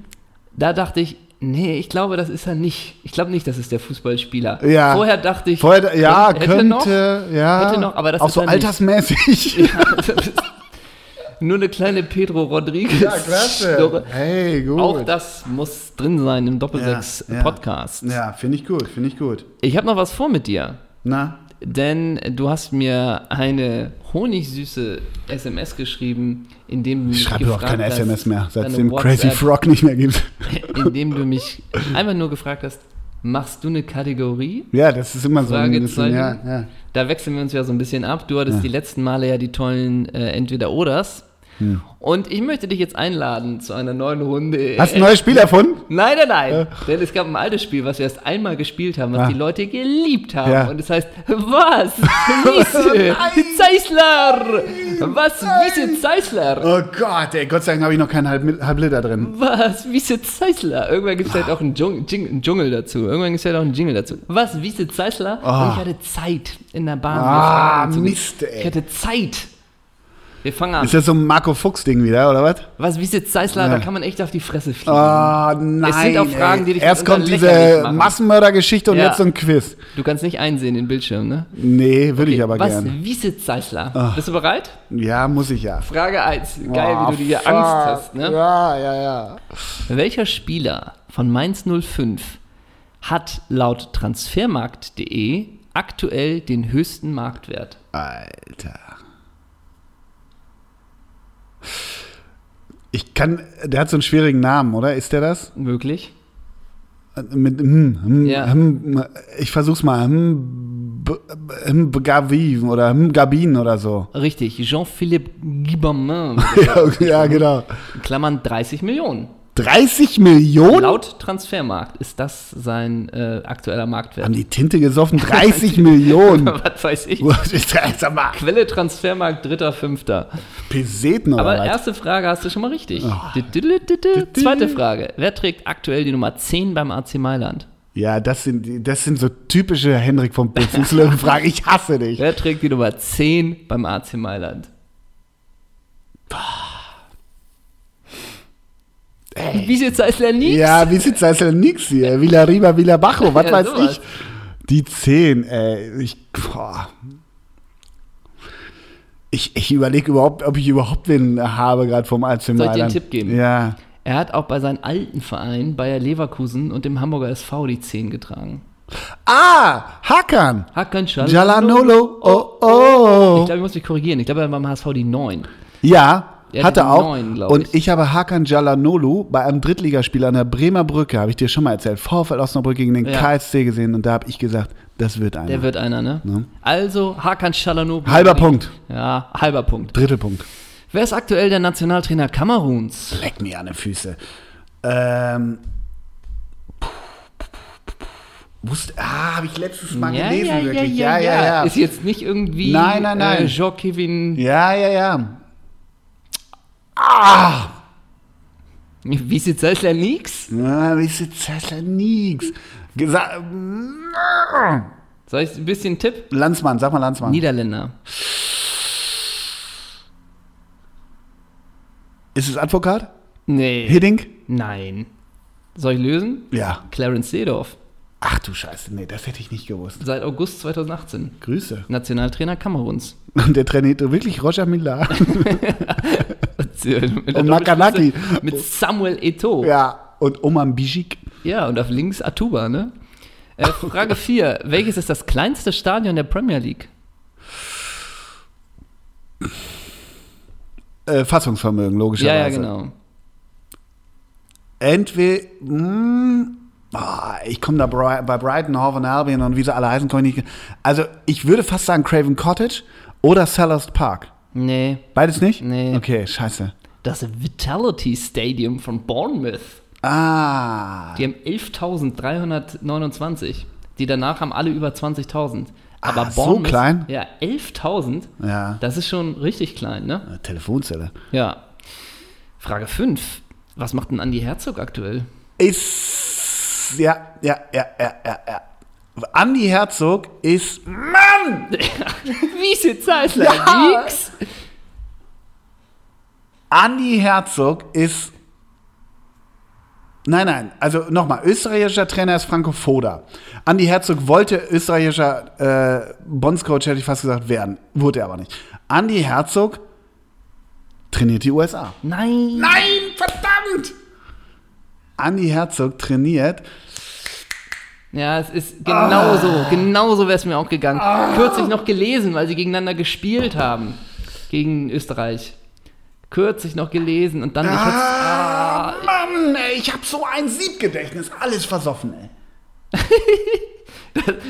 Speaker 2: da dachte ich, nee, ich glaube, das ist er nicht. Ich glaube nicht, das ist der Fußballspieler.
Speaker 1: Ja.
Speaker 2: Vorher dachte ich,
Speaker 1: Vorher, ja,
Speaker 2: hätte
Speaker 1: könnte,
Speaker 2: noch,
Speaker 1: ja.
Speaker 2: hätte noch, aber das
Speaker 1: auch
Speaker 2: ist
Speaker 1: so
Speaker 2: er nicht.
Speaker 1: altersmäßig.
Speaker 2: Nur eine kleine Pedro Rodriguez.
Speaker 1: Ja, klasse. Hey, gut.
Speaker 2: Auch das muss drin sein im Doppelsechs
Speaker 1: Ja, ja.
Speaker 2: Podcast.
Speaker 1: Ja, finde ich gut, finde ich gut.
Speaker 2: Ich habe noch was vor mit dir.
Speaker 1: Na?
Speaker 2: Denn du hast mir eine honigsüße SMS geschrieben, in dem du
Speaker 1: Ich
Speaker 2: mich
Speaker 1: schreibe
Speaker 2: gefragt
Speaker 1: keine
Speaker 2: hast,
Speaker 1: SMS mehr,
Speaker 2: deine
Speaker 1: seitdem Crazy
Speaker 2: WhatsApp,
Speaker 1: Frog nicht mehr gibt. *laughs*
Speaker 2: in dem du mich einfach nur gefragt hast, machst du eine Kategorie?
Speaker 1: Ja, das ist immer so ein bisschen, ja, ja.
Speaker 2: Da wechseln wir uns ja so ein bisschen ab. Du hattest
Speaker 1: Ja.
Speaker 2: die letzten Male ja die tollen äh, Entweder-Oders.
Speaker 1: Hm.
Speaker 2: Und ich möchte dich jetzt einladen zu einer neuen Runde.
Speaker 1: Hast du ein neues Spiel erfunden?
Speaker 2: Nein, nein, nein. Denn es gab ein altes Spiel, was wir erst einmal gespielt haben, was
Speaker 1: Ah.
Speaker 2: die Leute geliebt haben.
Speaker 1: Ja.
Speaker 2: Und es heißt, was? *laughs* Wiese Zeisler! Was? Wiese Zeisler!
Speaker 1: Oh Gott, ey, Gott sei Dank habe ich noch keinen halb, halb Liter drin.
Speaker 2: Was? Wiese Zeisler? Irgendwann gibt es halt auch einen Dschung- einen Dschungel dazu. Irgendwann gibt es halt auch einen Jingle dazu. Was? Wiese Zeisler?
Speaker 1: Ah.
Speaker 2: Und ich hatte Zeit in der Bahn.
Speaker 1: Ah, Mist, ey.
Speaker 2: Ich hatte Zeit. Wir fangen an.
Speaker 1: Ist das so ein Marco Fuchs-Ding wieder, oder was?
Speaker 2: Was? Wiese Zeisler?
Speaker 1: Ja.
Speaker 2: Da kann man echt auf die Fresse fliegen.
Speaker 1: Oh nein.
Speaker 2: Es sind auch Fragen, die dich
Speaker 1: Erst kommt diese. Massenmördergeschichte und
Speaker 2: Ja.
Speaker 1: jetzt so ein Quiz.
Speaker 2: Du kannst nicht einsehen den Bildschirm, ne?
Speaker 1: Nee, würde ich aber
Speaker 2: Was?
Speaker 1: gern.
Speaker 2: Wiese Zeisler?
Speaker 1: Ah.
Speaker 2: Bist du bereit?
Speaker 1: Ja, muss ich ja.
Speaker 2: Frage 1. Geil,
Speaker 1: Oh,
Speaker 2: wie du dir
Speaker 1: fuck.
Speaker 2: Angst hast, ne?
Speaker 1: Ja, ja, ja.
Speaker 2: Welcher Spieler von Mainz 05 hat laut transfermarkt.de aktuell den höchsten Marktwert?
Speaker 1: Alter. Ich kann, der hat so einen schwierigen Namen, oder? Ist der das?
Speaker 2: Möglich?
Speaker 1: Mit hm, hm,
Speaker 2: Ja.
Speaker 1: hm, ich versuch's mal. Hm, B- hm, Gavin oder hm, Gabin oder so.
Speaker 2: Richtig, Jean-Philippe Guibamin. *laughs*
Speaker 1: ja, ja, genau.
Speaker 2: Klammern 30 Millionen.
Speaker 1: 30 Millionen?
Speaker 2: Laut Transfermarkt ist das sein äh, aktueller Marktwert.
Speaker 1: Haben die Tinte gesoffen? *laughs* 30 Millionen. *laughs*
Speaker 2: Was weiß ich.
Speaker 1: Sag mal,
Speaker 2: Quelle Transfermarkt, dritter, fünfter.
Speaker 1: Peseten
Speaker 2: Aber
Speaker 1: was?
Speaker 2: erste Frage hast du schon mal richtig.
Speaker 1: Oh.
Speaker 2: Zweite Frage. Wer trägt aktuell die Nummer 10 beim AC Mailand?
Speaker 1: Ja, das sind, das sind so typische Henrik vom Fußlöwen-Fragen. *laughs* Ich hasse dich.
Speaker 2: Wer trägt die Nummer 10 beim AC Mailand? Wie sieht's er nie?
Speaker 1: Ja, wie sieht's denn nix hier? Villa Riba, Villa Bajo, was
Speaker 2: Ja,
Speaker 1: weiß
Speaker 2: sowas.
Speaker 1: ich? Die 10, ey. Ich, boah. ich, ich überlege überhaupt, ob ich überhaupt wen habe, gerade vom AC
Speaker 2: Soll ich dir einen. Tipp geben?
Speaker 1: Ja.
Speaker 2: Er hat auch bei seinem alten Verein, Bayer Leverkusen und dem Hamburger SV die 10 getragen.
Speaker 1: Ah, Hakan.
Speaker 2: Hakan
Speaker 1: Jalanolo, oh,
Speaker 2: Ich
Speaker 1: oh.
Speaker 2: glaube, ich muss mich korrigieren. Ich glaube, er war beim HSV die 9.
Speaker 1: Ja,
Speaker 2: Er
Speaker 1: Hatte
Speaker 2: die
Speaker 1: auch.
Speaker 2: neun, glaub
Speaker 1: und ich habe Hakan Jalanolu bei einem Drittligaspiel an der Bremer Brücke, habe ich dir schon mal erzählt, VfL Osnabrück gegen den
Speaker 2: Ja.
Speaker 1: KSC gesehen und da habe ich gesagt, das wird einer.
Speaker 2: Der wird einer, ne?
Speaker 1: Ja.
Speaker 2: Also Hakan Çalhanoğlu.
Speaker 1: Halber Punkt.
Speaker 2: Ja, halber Punkt.
Speaker 1: Dritter Punkt.
Speaker 2: Wer ist aktuell der Nationaltrainer Kameruns?
Speaker 1: Leck mir an den Füße. Ähm. Wusste, ah, habe ich letztes Mal gelesen, wirklich. Ja, ja, ja.
Speaker 2: Ist jetzt nicht irgendwie
Speaker 1: Nein, nein, nein.
Speaker 2: Äh, Jean-Kevin,
Speaker 1: Ja, ja, ja. Ah!
Speaker 2: wie sieht Zeissler nix?
Speaker 1: Na, wisst ihr, Zessler nix. Gesa
Speaker 2: Soll ich ein bisschen Tipp?
Speaker 1: Landsmann, sag mal Landsmann.
Speaker 2: Niederländer.
Speaker 1: Ist es Advokat?
Speaker 2: Nee.
Speaker 1: Hiddink?
Speaker 2: Nein. Soll ich lösen?
Speaker 1: Ja.
Speaker 2: Clarence Seedorf.
Speaker 1: Ach du Scheiße, nee, das hätte ich nicht gewusst.
Speaker 2: Seit August 2018.
Speaker 1: Grüße.
Speaker 2: Nationaltrainer Kameruns.
Speaker 1: Und der trainiert wirklich Roger Miller. *laughs*
Speaker 2: Mit
Speaker 1: Und Makanaki.
Speaker 2: Mit Samuel Eto'o.
Speaker 1: ja. Und Oman Bijik.
Speaker 2: Ja, und auf links Atuba, ne? Äh, Frage *laughs* 4. Welches ist das kleinste Stadion der Premier League?
Speaker 1: Äh, Fassungsvermögen,
Speaker 2: Ja,
Speaker 1: logischerweise.
Speaker 2: ja, genau.
Speaker 1: Entweder. Mh, ah, ich komme da bei Brighton, Hove and Albion und wie sie alle heißen, kann ich nicht. Also, ich würde fast sagen Craven Cottage oder Selhurst Park.
Speaker 2: Nee,
Speaker 1: Beides nicht?
Speaker 2: Nee.
Speaker 1: Okay, scheiße.
Speaker 2: das Vitality Stadium von Bournemouth.
Speaker 1: Ah.
Speaker 2: Die haben 11.329. Die danach haben alle über 20.000. Aber
Speaker 1: Ah, so
Speaker 2: Bournemouth-
Speaker 1: klein?
Speaker 2: Ja, 11.000.
Speaker 1: Ja.
Speaker 2: Das ist schon richtig klein, ne?
Speaker 1: Äh, Telefonzelle.
Speaker 2: Ja. Frage 5. Was macht denn Andi Herzog aktuell?
Speaker 1: Ist. Ja, ja, ja, ja, ja, ja. Andi Herzog ist. Mann! *laughs*
Speaker 2: Wie sieht Zeissler?
Speaker 1: Ja.
Speaker 2: Nix.
Speaker 1: Andi Herzog ist. Nein, nein, also nochmal, österreichischer Trainer ist Franco Foda. Andi Herzog wollte österreichischer äh, Bondscoach, hätte ich fast gesagt, werden. Wurde er aber nicht. Andi Herzog trainiert die USA.
Speaker 2: Nein.
Speaker 1: Nein, verdammt! Andi Herzog trainiert.
Speaker 2: Ja, es ist genauso,
Speaker 1: Ah.
Speaker 2: genauso wäre es mir auch gegangen. Kürzlich noch gelesen, weil sie gegeneinander gespielt haben. Gegen Österreich. Kürzlich noch gelesen und dann. Ich hätt's-
Speaker 1: Ah, Mann, ey, ich hab so ein Siebgedächtnis. Alles versoffen, ey. *laughs*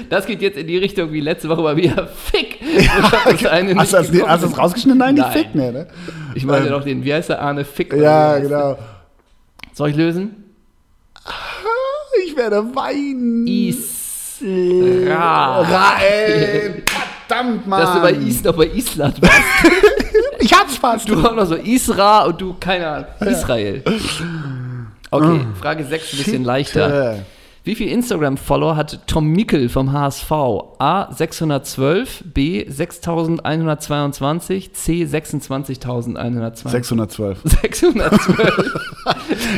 Speaker 2: das geht jetzt in die Richtung wie letzte Woche bei mir. *laughs* Fick! *laughs* Eine
Speaker 1: Hast du das,
Speaker 2: gekommen
Speaker 1: hast du das rausgeschnitten? Nein,
Speaker 2: Nein.
Speaker 1: Fick, ne? ne?
Speaker 2: Ich meine
Speaker 1: Ähm,
Speaker 2: doch den, wie heißt der Arne Fick? oder
Speaker 1: Ja, genau.
Speaker 2: Soll ich lösen?
Speaker 1: Ich werde weinen.
Speaker 2: Isra.
Speaker 1: Ra, ey, verdammt, Mann.
Speaker 2: Dass du bei Is noch bei Island warst. *laughs*
Speaker 1: Ich hab's fast.
Speaker 2: Du auch noch so Isra und du, keine Ahnung, Israel. Okay, Frage 6, ein bisschen leichter. Wie viel Instagram-Follower hat Tom Mickel vom HSV? A 612, B 6122, C 26.120.
Speaker 1: 612.
Speaker 2: 612.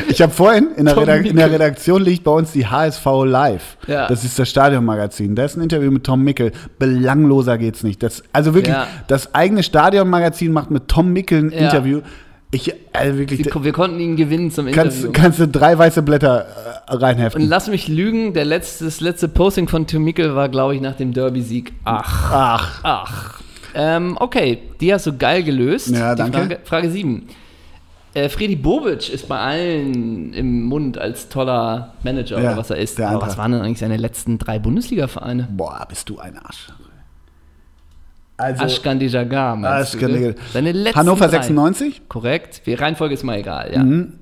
Speaker 1: Ich habe vorhin, in der, Redak in der. Redaktion liegt bei uns die HSV Live.
Speaker 2: Ja.
Speaker 1: Das ist das Stadionmagazin. Da ist ein Interview mit Tom Mickel. Belangloser geht's nicht. Das, also wirklich,
Speaker 2: Ja.
Speaker 1: das eigene Stadionmagazin macht mit Tom Mickel ein
Speaker 2: Ja.
Speaker 1: Interview. Ich, also wirklich,
Speaker 2: Wir, wir konnten ihn gewinnen zum
Speaker 1: kannst,
Speaker 2: Interview.
Speaker 1: kannst du drei weiße Blätter äh,
Speaker 2: Und
Speaker 1: reinheften.
Speaker 2: lass mich lügen, der letzte, das letzte Posting von Tom Mickel war, glaube ich, nach dem Derby-Sieg. Ach,
Speaker 1: Ach,
Speaker 2: ach. Ähm, okay, die hast du geil gelöst.
Speaker 1: Ja,
Speaker 2: Die
Speaker 1: danke.
Speaker 2: Frage, Frage 7. Äh, Freddy Bobic ist bei allen im Mund als toller Manager
Speaker 1: Ja,
Speaker 2: oder was er ist. Aber was waren denn eigentlich seine letzten drei Bundesliga-Vereine?
Speaker 1: boah, bist du ein Arsch. Also,
Speaker 2: Ashkan Dejagar, meinst
Speaker 1: Ashkan
Speaker 2: du? ne? Seine letzten
Speaker 1: Hannover
Speaker 2: drei.
Speaker 1: 96?
Speaker 2: Korrekt. Die Reihenfolge ist mal egal, ja.
Speaker 1: Mhm.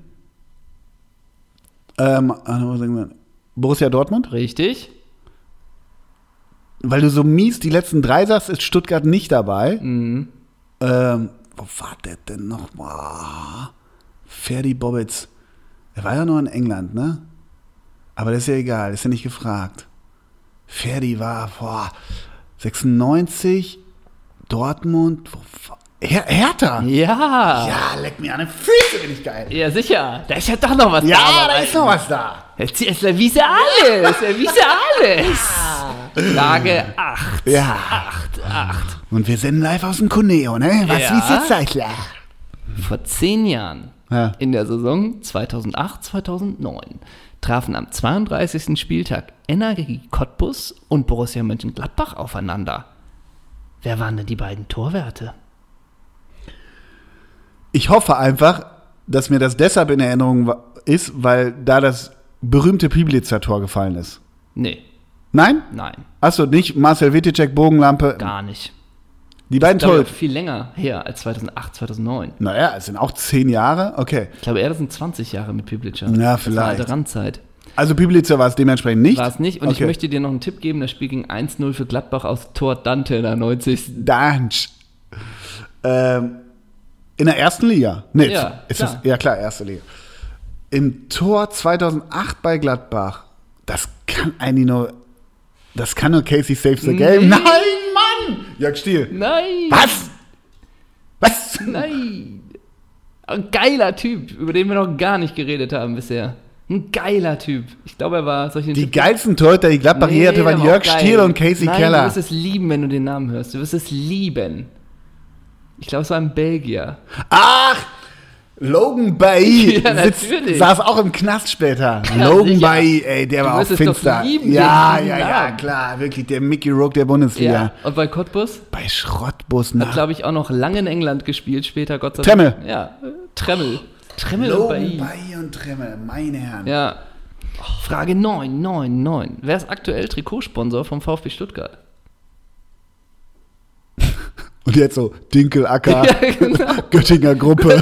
Speaker 1: Ähm, Hannover 96. Borussia Dortmund?
Speaker 2: Richtig.
Speaker 1: Weil du so mies die letzten drei sagst, ist Stuttgart nicht dabei.
Speaker 2: Mhm.
Speaker 1: Ähm, wo war der denn noch? Boah. Ferdi Bobbitz. Er war ja noch in England, ne? Aber das ist ja egal, ist ja nicht gefragt. Ferdi war, boah, 96, Dortmund, wo Her Hertha.
Speaker 2: Ja.
Speaker 1: Ja, leck mir an den Füße, bin ich geil.
Speaker 2: Ja, sicher. Da ist ja doch noch was
Speaker 1: Ja,
Speaker 2: da.
Speaker 1: da ist noch was da.
Speaker 2: Jetzt ist er wiese alles. Er wiese alles. Frage 8.
Speaker 1: Ja.
Speaker 2: 8, 8.
Speaker 1: Und wir senden live aus dem Cuneo, ne? Was,
Speaker 2: Ja.
Speaker 1: wie jetzt Zeichler?
Speaker 2: Vor zehn Jahren,
Speaker 1: Ja.
Speaker 2: in der Saison 2008, 2009, trafen am 32. Spieltag NRG Cottbus und Borussia Mönchengladbach aufeinander. Wer waren denn die beiden Torwerte?
Speaker 1: Ich hoffe einfach, dass mir das deshalb in Erinnerung ist, weil da das berühmte Piblitzer Tor gefallen ist.
Speaker 2: Nee,
Speaker 1: Nein?
Speaker 2: nein,
Speaker 1: Achso, nicht Marcel Wittecek, Bogenlampe.
Speaker 2: gar nicht.
Speaker 1: Die beiden Tore.
Speaker 2: viel länger her als 2008, 2009.
Speaker 1: Naja, es sind auch zehn Jahre. Okay.
Speaker 2: Ich glaube, eher das sind 20 Jahre mit Piblica.
Speaker 1: Ja,
Speaker 2: Das war
Speaker 1: vielleicht.
Speaker 2: alte Randzeit.
Speaker 1: Also Piblitzer war es dementsprechend nicht.
Speaker 2: War es nicht. Und ich
Speaker 1: Okay.
Speaker 2: möchte dir noch einen Tipp geben. Das Spiel ging 1-0 für Gladbach aus Tor Dante in der 90.
Speaker 1: Dansch. Ähm, in der ersten Liga. Nee,
Speaker 2: Ja,
Speaker 1: ist
Speaker 2: klar.
Speaker 1: Das, ja klar, erste Liga. Im Tor 2008 bei Gladbach. Das kann eigentlich nur. Das kann nur Casey Saves the Game.
Speaker 2: Nee.
Speaker 1: Nein, Mann! Jörg Stiel.
Speaker 2: Nein!
Speaker 1: Was? Was?
Speaker 2: Nein! Ein geiler Typ, über den wir noch gar nicht geredet haben bisher. Ein geiler Typ. Ich glaube, er war solche
Speaker 1: Die geilsten Torhüter, die Gladbach je hatte, waren Jörg Stiel und Casey
Speaker 2: Nein,
Speaker 1: Keller.
Speaker 2: Du wirst es lieben, wenn du den Namen hörst. Du wirst es lieben. Ich glaube, es war ein Belgier.
Speaker 1: Ach! Logan Bay *laughs*
Speaker 2: Ja,
Speaker 1: sitzt, saß auch im Knast später.
Speaker 2: Ja,
Speaker 1: Logan
Speaker 2: sicher.
Speaker 1: Bay, ey, der
Speaker 2: Du
Speaker 1: war auch finster.
Speaker 2: lieben,
Speaker 1: ja, ja, ja, klar, wirklich der Mickey Rourke der Bundesliga.
Speaker 2: Ja. Und bei Cottbus
Speaker 1: Bei Schrottbus
Speaker 2: hat,
Speaker 1: nach.
Speaker 2: glaube ich, auch noch lange in England gespielt, später Gott sei
Speaker 1: Tremmel.
Speaker 2: Dank. Ja, äh, Tremmel. Tremmel und
Speaker 1: Logan
Speaker 2: Bailly.
Speaker 1: Und Tremmel, meine Herren.
Speaker 2: Ja. Frage 9, 9, 9. Wer ist aktuell Trikotsponsor vom VfB Stuttgart? *laughs*
Speaker 1: Und jetzt so Dinkelacker, *laughs*
Speaker 2: Ja, genau. *laughs*
Speaker 1: Göttinger Gruppe.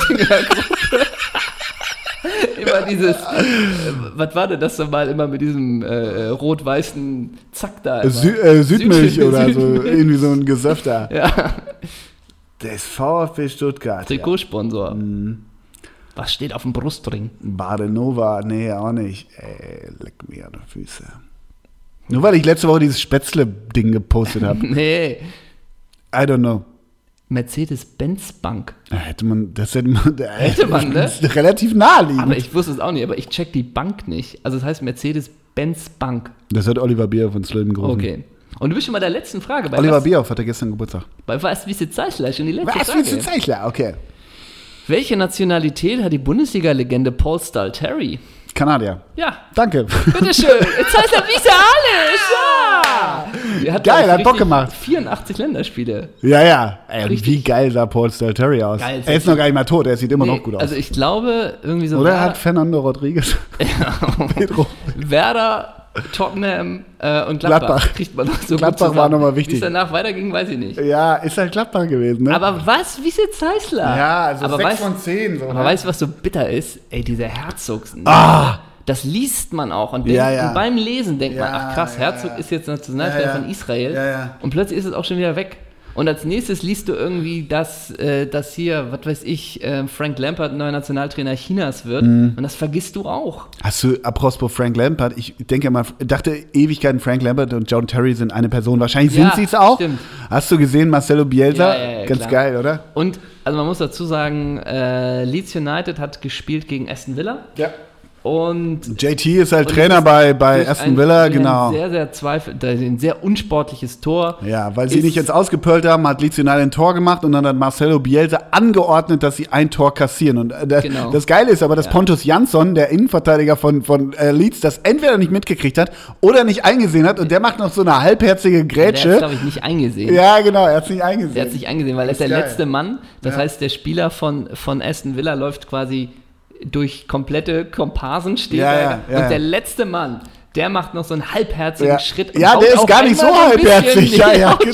Speaker 2: Immer dieses, äh, was war denn das so mal immer mit diesem äh, rot-weißen Zack da?
Speaker 1: Sü äh, Südmilch
Speaker 2: Süd-
Speaker 1: oder so,
Speaker 2: Südmilch.
Speaker 1: irgendwie so ein Gesöff da.
Speaker 2: Ja,
Speaker 1: Das VfB Stuttgart. Ja.
Speaker 2: Trikotsponsor.
Speaker 1: Mhm.
Speaker 2: Was steht auf dem Brustring?
Speaker 1: Badenova, nee, auch nicht. Ey, leck mir an die Füße. Nur weil ich letzte Woche dieses Spätzle-Ding gepostet habe. *laughs*
Speaker 2: Nee,
Speaker 1: I don't know.
Speaker 2: Mercedes-Benz Bank.
Speaker 1: Da Hätte man, das hätte man,
Speaker 2: Hätte man, ne?
Speaker 1: Das ist relativ naheliegend.
Speaker 2: Aber ich wusste es auch nicht, aber ich check die Bank nicht. Also es heißt Mercedes-Benz Bank.
Speaker 1: das hat Oliver Bierhoff ins Leben gerufen.
Speaker 2: Okay. Und du bist schon bei der letzten Frage. Bei
Speaker 1: Oliver
Speaker 2: was,
Speaker 1: Bierhoff hatte gestern Geburtstag.
Speaker 2: bei was, wie sie Zeichler schon die letzte
Speaker 1: Was
Speaker 2: Frage.
Speaker 1: willst du Zeichler? Okay.
Speaker 2: Welche Nationalität hat die Bundesliga-Legende Paul Stalteri?
Speaker 1: Kanadier.
Speaker 2: Ja,
Speaker 1: Danke.
Speaker 2: bitteschön. *laughs* Jetzt heißt er wie alles. Ja. Hat,
Speaker 1: Geil, hat Bock gemacht.
Speaker 2: 84 Länderspiele.
Speaker 1: Ja, ja. Ey, wie geil sah Paul Stalteri aus?
Speaker 2: Geil,
Speaker 1: er ist noch gar nicht mal tot, er sieht immer
Speaker 2: Nee,
Speaker 1: noch gut aus.
Speaker 2: Also ich glaube, irgendwie so
Speaker 1: Oder hat Fernando Rodriguez *laughs* Pedro. *laughs*
Speaker 2: Werder Tottenham äh, und Gladbach,
Speaker 1: Gladbach.
Speaker 2: kriegt man noch so
Speaker 1: Gladbach
Speaker 2: gut
Speaker 1: war nochmal wichtig.
Speaker 2: Wie es danach weiterging, weiß ich nicht.
Speaker 1: Ja, ist halt Gladbach gewesen, ne?
Speaker 2: Aber was, wie ist Zeisler?
Speaker 1: ja, also
Speaker 2: aber
Speaker 1: 6
Speaker 2: weißt,
Speaker 1: von 10. So,
Speaker 2: aber
Speaker 1: ne?
Speaker 2: weißt du, was so bitter ist? Ey, dieser Herzogs.
Speaker 1: Ah!
Speaker 2: Das liest man auch und,
Speaker 1: Ja,
Speaker 2: denkt,
Speaker 1: ja.
Speaker 2: und beim Lesen denkt man, ach krass, Herzog ist jetzt Nationalspieler von Israel und plötzlich ist es auch schon wieder weg. Und als nächstes liest du irgendwie, dass, äh, dass hier, was weiß ich, äh, Frank Lampard neuer Nationaltrainer Chinas wird.
Speaker 1: Mhm.
Speaker 2: Und das vergisst du auch.
Speaker 1: Hast du, apropos Frank Lampard, ich denke mal, dachte Ewigkeiten, Frank Lampard und John Terry sind eine Person. Wahrscheinlich
Speaker 2: Ja,
Speaker 1: sind sie es auch.
Speaker 2: stimmt.
Speaker 1: Hast du gesehen, Marcelo Bielsa?
Speaker 2: Ja, ja, ja,
Speaker 1: Ganz
Speaker 2: klar.
Speaker 1: geil, oder?
Speaker 2: Und also man muss dazu sagen, äh, Leeds United hat gespielt gegen Aston Villa.
Speaker 1: Ja.
Speaker 2: Und
Speaker 1: JT ist halt Trainer
Speaker 2: ist
Speaker 1: bei, bei Aston
Speaker 2: ein-
Speaker 1: Villa,
Speaker 2: durch
Speaker 1: genau.
Speaker 2: Ein sehr, sehr zweifel, ein sehr unsportliches Tor.
Speaker 1: Ja, weil sie nicht jetzt ausgepölt haben, hat United ein Tor gemacht und dann hat Marcelo Bielsa angeordnet, dass sie ein Tor kassieren. Und äh, das,
Speaker 2: Genau.
Speaker 1: das Geile ist aber, dass
Speaker 2: Ja.
Speaker 1: Pontus Jansson, der Innenverteidiger von, von äh, Leeds, das entweder nicht mitgekriegt hat oder nicht eingesehen hat und der macht noch so eine halbherzige
Speaker 2: Der hat es,
Speaker 1: Grätsche.
Speaker 2: glaube ich, nicht eingesehen.
Speaker 1: Ja, genau, er hat es nicht eingesehen.
Speaker 2: Der hat es nicht eingesehen, weil er ist der
Speaker 1: geil.
Speaker 2: letzte Mann. Das
Speaker 1: Ja.
Speaker 2: heißt, der Spieler von, von Aston Villa läuft quasi durch komplette Komparsen steht
Speaker 1: Ja,
Speaker 2: er.
Speaker 1: ja, ja,
Speaker 2: und der letzte Mann, der macht noch so einen halbherzigen
Speaker 1: Ja.
Speaker 2: Schritt.
Speaker 1: Ja, der ist gar nicht so halbherzig. Ja, ja, genau.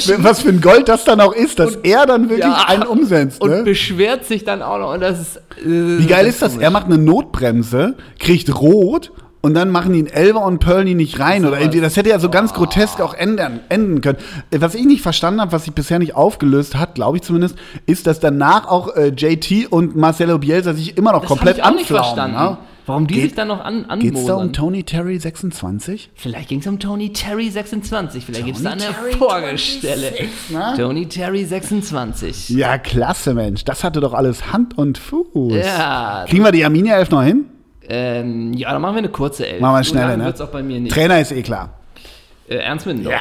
Speaker 2: so.
Speaker 1: Was für ein Gold das dann auch ist, dass er dann wirklich
Speaker 2: Ja.
Speaker 1: einen umsetzt.
Speaker 2: und
Speaker 1: Ne?
Speaker 2: beschwert sich dann auch noch. Und das ist, äh,
Speaker 1: Wie geil ist das? Er macht eine Notbremse, kriegt rot und dann machen ihn Elver und Pearl ihn nicht rein. Oder irgendwie, das hätte ja so ganz grotesk auch ändern, enden können. Was ich nicht verstanden habe, was sich bisher nicht aufgelöst hat, glaube ich zumindest, ist, dass danach auch äh, JT und Marcelo Bielsa sich immer noch
Speaker 2: Das
Speaker 1: komplett
Speaker 2: ich auch nicht verstanden.
Speaker 1: Ne?
Speaker 2: Warum die
Speaker 1: Geht-
Speaker 2: sich dann noch an
Speaker 1: Geht's da um. Tony Terry 26?
Speaker 2: Vielleicht ging es um Tony Terry 26. Vielleicht gibt es da eine
Speaker 1: Terry
Speaker 2: Vorgestelle.
Speaker 1: 26, ne?
Speaker 2: Tony Terry 26.
Speaker 1: Ja, klasse, Mensch. Das hatte doch alles Hand und Fuß.
Speaker 2: Ja.
Speaker 1: Kriegen wir die Arminia 11 noch hin?
Speaker 2: Ähm, ja, dann machen wir eine kurze Elf.
Speaker 1: Machen wir schneller, ne?
Speaker 2: wird's auch bei mir nicht.
Speaker 1: Trainer ist eh klar.
Speaker 2: Äh, Ernst Mindorf.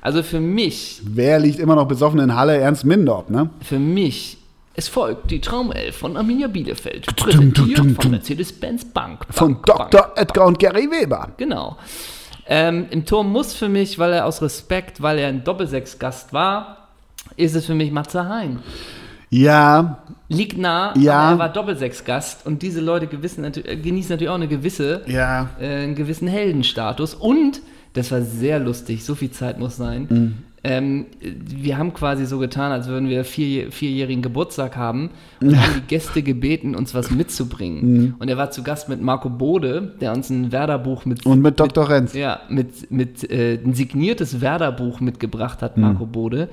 Speaker 2: Also für mich,
Speaker 1: Wer liegt immer noch besoffen in Halle? Ernst Mindorp, ne?
Speaker 2: für mich, es folgt die Traumelf von Arminia Bielefeld. Präsentiert von. Mercedes-Benz Bank.
Speaker 1: Von
Speaker 2: Bank,
Speaker 1: Dr.
Speaker 2: Bank,
Speaker 1: Edgar und Gary Weber.
Speaker 2: Genau. Ähm, Im Tor muss für mich, weil er aus Respekt, weil er ein Doppelsechs-Gast war, ist es für mich Matze Hein.
Speaker 1: Ja,
Speaker 2: Liegt nah,
Speaker 1: Ja.
Speaker 2: aber er war Doppelsechs-Gast und diese Leute äh, genießen natürlich auch eine gewisse,
Speaker 1: ja.
Speaker 2: äh, einen gewissen Heldenstatus. Und, das war sehr lustig, so viel Zeit muss sein,
Speaker 1: Mhm.
Speaker 2: ähm, wir haben quasi so getan, als würden wir vier, vierjährigen Geburtstag haben und haben die Gäste gebeten, uns was mitzubringen.
Speaker 1: Mhm.
Speaker 2: Und er war zu Gast mit Marco Bode, der uns ein Werder-Buch mit
Speaker 1: Und mit Dr. Renz.
Speaker 2: ja, mit, mit äh, ein signiertes Werder-Buch mitgebracht hat, Marco
Speaker 1: Hm.
Speaker 2: Bode.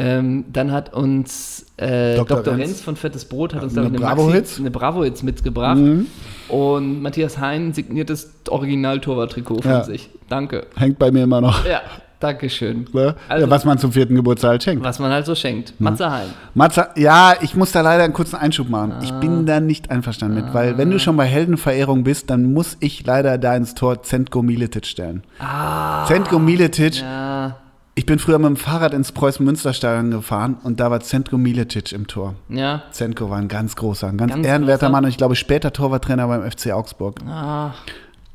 Speaker 2: Ähm, dann hat uns äh,
Speaker 1: Dr.
Speaker 2: Dr.
Speaker 1: Renz.
Speaker 2: Von Fettes Brot hat uns
Speaker 1: Eine
Speaker 2: ich,
Speaker 1: Bravo-Hits?
Speaker 2: Maxi- eine Bravo-Hits mitgebracht.
Speaker 1: Mhm.
Speaker 2: Und Matthias Hein signiertes Original-Torwart-Trikot von
Speaker 1: Ja.
Speaker 2: sich. Danke.
Speaker 1: Hängt bei mir immer noch.
Speaker 2: Ja, danke schön.
Speaker 1: Ne?
Speaker 2: Also-
Speaker 1: ja, was man zum vierten Geburtstag halt schenkt.
Speaker 2: Was man halt so schenkt. Matze Hein.
Speaker 1: Matze, ja, ich muss da leider einen kurzen Einschub machen. Ich
Speaker 2: Ah.
Speaker 1: bin da nicht einverstanden mit, weil wenn du schon bei Heldenverehrung bist, dann muss ich leider da ins Tor Zentko Miletic stellen.
Speaker 2: Ah.
Speaker 1: Zentko Miletic,
Speaker 2: Ja,
Speaker 1: ich bin früher mit dem Fahrrad ins Preußen-Münster-Stadion gefahren und da war Zentko Miletic im Tor.
Speaker 2: ja.
Speaker 1: Zentko war ein ganz großer, ein ganz,
Speaker 2: Ganz
Speaker 1: ehrenwerter
Speaker 2: großer.
Speaker 1: Mann und ich glaube später Torwarttrainer beim FC Augsburg.
Speaker 2: Ah.